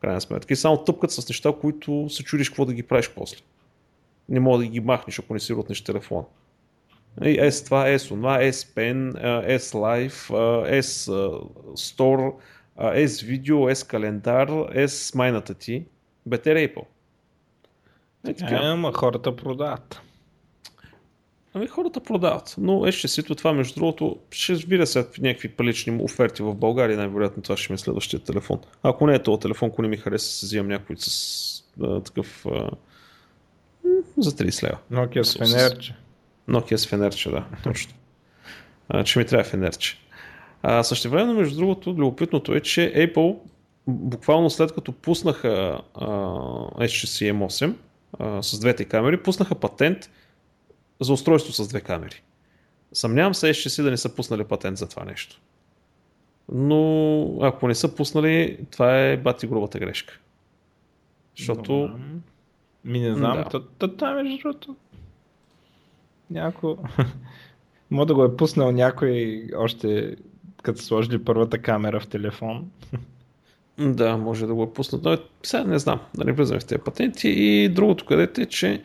Крайна сметка. И само тъпкат с неща, които се чудиш какво да ги правиш после. Не мога да ги махнеш, ако не си ротнеш телефона. S2, S1, S Pen, S Live, S Store, S видео, S календар, S майната ти. Бетер Apple. Е, така. Е, ама хората продават. Ами хората продават, но е си това между другото, ще разбира се някакви палични оферти в България, най-вероятно това ще ми е следващия телефон. Ако не е този телефон, ако не ми хареса, се взимам някой с а, такъв а, за 30 лева. Nokia с фенерче. Nokia с фенерче, да, точно. А, че ми трябва фенерче. А, време, между другото, любопитното е, че Apple буквално след като пуснаха а, HTC M8 а, с двете камери, пуснаха патент за устройство с две камери. Съмнявам се HTC да не са пуснали патент за това нещо. Но ако не са пуснали, това е бати грубата грешка. Защото... Ми не знам, да. то, то, между другото някой... Мога да го е пуснал някой още като сложили първата камера в телефон. Да, може да го е пуснат, но сега не знам, да не влизаме в тези патенти. И другото където е, че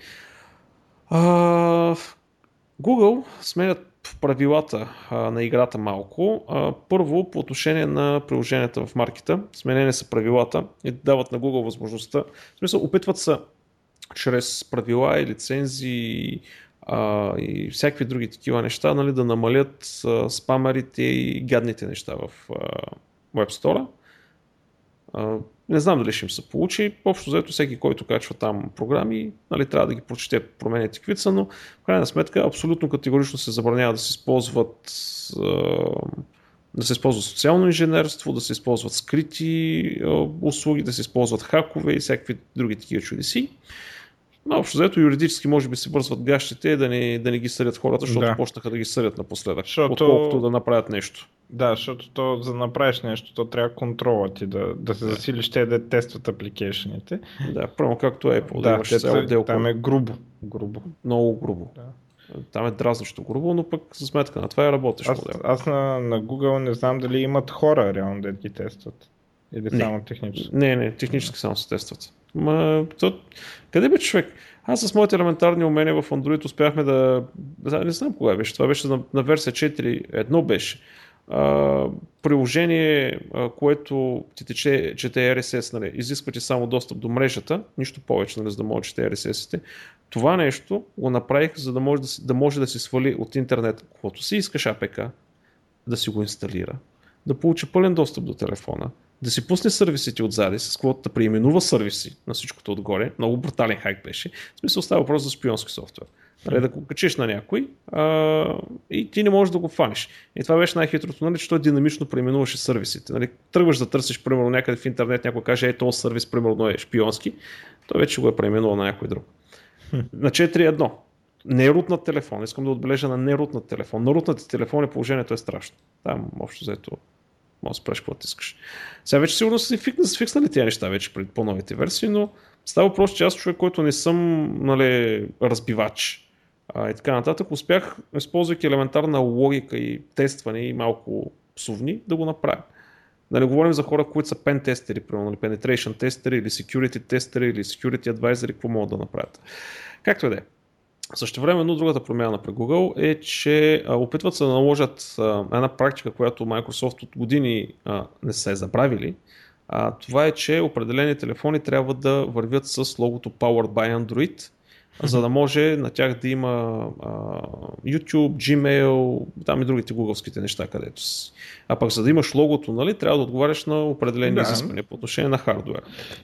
Google сменят правилата на играта малко. Първо, по отношение на приложенията в маркета, сменени са правилата и дават на Google възможността. В смисъл, опитват се чрез правила и лицензии и всякакви други такива неща, нали, да намалят спамерите и гадните неща в а, Web Store. Не знам дали ще им се получи. Общо заето всеки, който качва там програми, нали, трябва да ги прочете промените какви са, но в крайна сметка абсолютно категорично се забранява да се използват да се използва социално инженерство, да се използват скрити услуги, да се използват хакове и всякакви други такива чудеси. Но общо взето юридически може би се бързват гащите да не, да не ги съдят хората, защото да. почнаха да ги съдят напоследък, защото... отколкото да направят нещо. Да, защото то, за да направиш нещо, то трябва контрола ти да, да се засилиш те да тестват апликейшените. Да, прямо както Apple, да, да имаш цял отдел. Там е грубо. грубо. Много грубо. Да. Там е дразнещо грубо, но пък за сметка на това е работещ аз, модел. Аз на, на Google не знам дали имат хора реално да ги тестват. Или не. само технически? Не, не, технически само се тестват. Ма, то, къде бе човек? Аз с моите елементарни умения в Android успяхме да... Не знам кога беше. Това беше на, на версия 4. Едно беше. А, приложение, а, което ти тече, чете RSS, нали, изисква ти само достъп до мрежата, нищо повече, нали, за да може да чете RSS-ите. Това нещо го направих, за да може да, си, да може да си свали от интернет, каквото си искаш АПК, да си го инсталира, да получи пълен достъп до телефона, да си пусне сервисите отзади, с което да преименува сервиси на всичкото отгоре. Много брутален хайк беше. В смисъл става въпрос за шпионски софтуер. Нали, да го качиш на някой а, и ти не можеш да го фаниш. И това беше най-хитрото, нали, че той динамично преименуваше сервисите. Нали, тръгваш да търсиш, примерно, някъде в интернет, някой каже, ей, този сервис, примерно, е шпионски, той вече го е преименувал на някой друг. На 4.1. Не е рут телефон. Искам да отбележа на не рут телефон. На рутнати телефони положението е страшно. Там, общо взето, може да спреш каквото искаш. Сега вече сигурно са фикнали, фикснали тези неща вече пред по-новите версии, но става въпрос, че аз човек, който не съм нали, разбивач а, и така нататък, успях, използвайки елементарна логика и тестване и малко псовни, да го направя. Да не говорим за хора, които са pen тестери, примерно, нали, penetration тестери или security тестери или security advisor, какво могат да направят. Както и да е. Също време, но другата промяна при Google е, че опитват се да наложат една практика, която Microsoft от години не са е забравили. Това е, че определени телефони трябва да вървят с логото Powered by Android, за да може на тях да има а, YouTube, Gmail, там и другите гугълските неща, където си. А пък за да имаш логото, нали, трябва да отговаряш на определени да. изисквания по отношение на хардвер.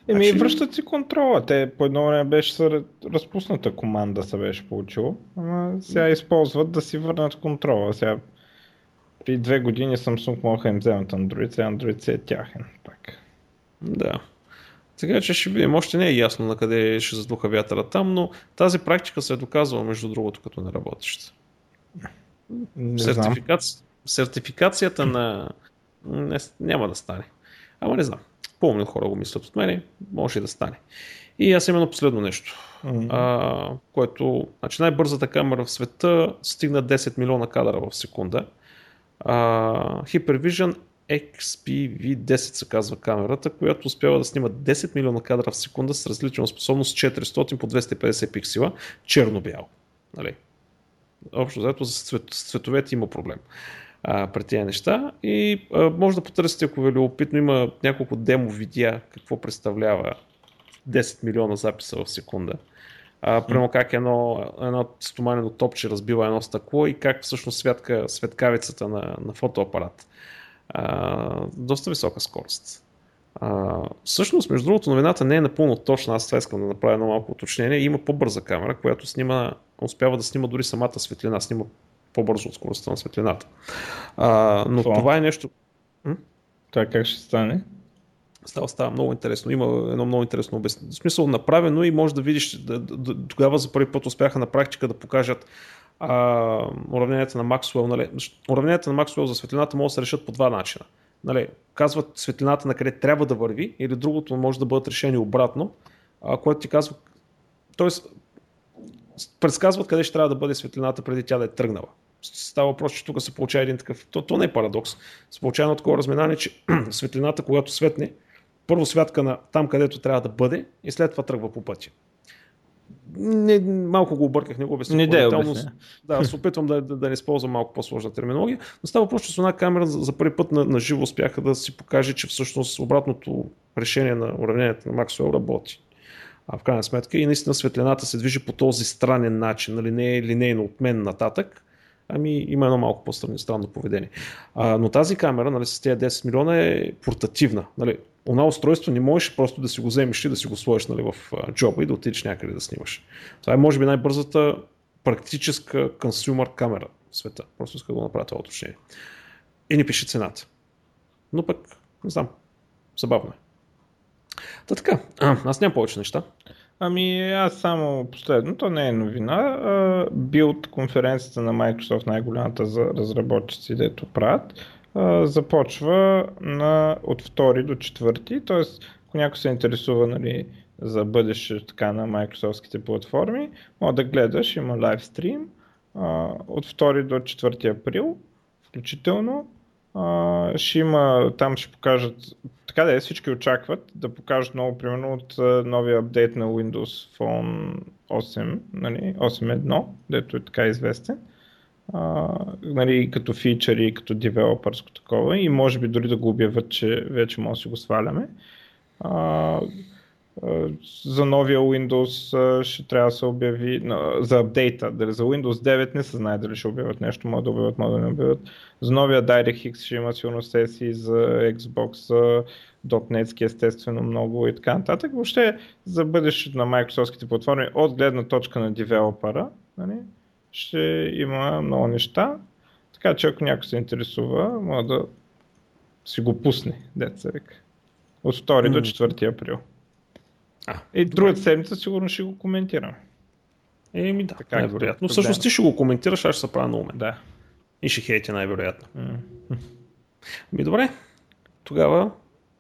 Еми, значи... връщат си контрола. Те по едно време беше разпусната команда, се беше получило. Ама сега използват да си върнат контрола. Сега при две години Samsung могаха им вземат Android, сега Android си е тяхен. Так. Да. Така че ще видим, още не е ясно на къде ще задуха вятъра там, но тази практика се е доказала между другото като неработеща. Сертификация, сертификацията на... Не, няма да стане. Ама не знам. По-умни хора го мислят от мене, може и да стане. И аз именно последно нещо, mm-hmm. а, което, значи най-бързата камера в света стигна 10 милиона кадра в секунда. А, Hypervision XPV10 се казва камерата, която успява да снима 10 милиона кадра в секунда с различна способност 400 по 250 пиксела, черно-бяло. Нали? Общо заето за цвет, цветовете има проблем а, при тези неща и а, може да потърсите, ако ви е любопитно, има няколко демо видеа какво представлява 10 милиона записа в секунда. А, прямо как едно, едно стоманено топче разбива едно стъкло и как всъщност светка, светкавицата на, на фотоапарат а, доста висока скорост. А, всъщност, между другото, новината не е напълно точна. Аз това искам да направя едно малко уточнение. Има по-бърза камера, която снима, успява да снима дори самата светлина, снима по-бързо от скоростта на светлината. А, но това, това е нещо. Това как ще стане? Става, става много интересно. Има едно много интересно обяснение. В смисъл направено и може да видиш, да, да, тогава за първи път успяха на практика да покажат а, уравненията на Максуел. Нали? Уравненията на Максуел за светлината могат да се решат по два начина. Нали? Казват светлината на къде трябва да върви или другото може да бъдат решени обратно, а, което ти казва, т.е. предсказват къде ще трябва да бъде светлината преди тя да е тръгнала. Става въпрос, че тук се получава един такъв, то, то не е парадокс, се получава едно такова разминание, че светлината, когато светне, първо святка на там, където трябва да бъде и след това тръгва по пътя. Не, малко го обърках, не го обясних. Не да, да, се опитвам да, да, да не използвам малко по-сложна терминология. Но става въпрос, че с една камера за, за първи път на, на живо успяха да си покаже, че всъщност обратното решение на уравнението на Максуел работи. А в крайна сметка и наистина светлината се движи по този странен начин, нали, не е линейно от мен нататък, ами има едно малко по-странно поведение. А, но тази камера нали, с тези 10 милиона е портативна. Нали. Она устройство не можеш просто да си го вземеш и да си го сложиш нали, в джоба и да отидеш някъде да снимаш. Това е може би най-бързата практическа консюмер камера в света. Просто иска да го направя това уточнение. И не пише цената. Но пък, не знам, забавно е. Та така, аз нямам повече неща. Ами аз само последно, то не е новина. Билд конференцията на Microsoft, най-голямата за разработчици, дето правят, започва на, от 2 до 4, т.е. ако някой се интересува нали, за бъдеще така на Microsoftските платформи, може да гледаш, има лайвстрим от 2 до 4 април включително. ще има, там ще покажат така да е, всички очакват да покажат много, примерно от новия апдейт на Windows Phone 8, нали, 8.1, дето е така известен. А, нали, като фичъри, като девелопърско такова и може би дори да го обявят, че вече може да си го сваляме. А, за новия Windows ще трябва да се обяви, за апдейта, дали за Windows 9 не се знае дали ще обявят нещо, може да обявят, може да не обявят. За новия DirectX ще има сигурно сесии за Xbox, .NET естествено много и така нататък. Въобще за бъдещето на Microsoftските платформи от гледна точка на девелопера нали, ще има много неща. Така че ако някой се интересува, може да си го пусне, деца века. От 2 mm. до 4 април. А, и другата седмица сигурно ще го коментирам. Еми да, така, най-вероятно. Но всъщност ти ще го коментираш, аз ще се правя на умен. Да. И ще хейте най-вероятно. Mm. Ми добре, тогава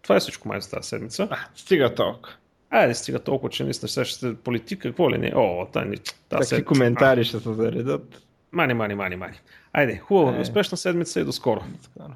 това е всичко май за тази седмица. А, стига толкова. Айде, стига толкова, че наистина ще сте политика, какво ли не? О, та, ни, Какви седмица. коментари ще се заредат? Мани, мани, мани, мани. Айде, хубаво, е. успешна седмица и до скоро. До скоро.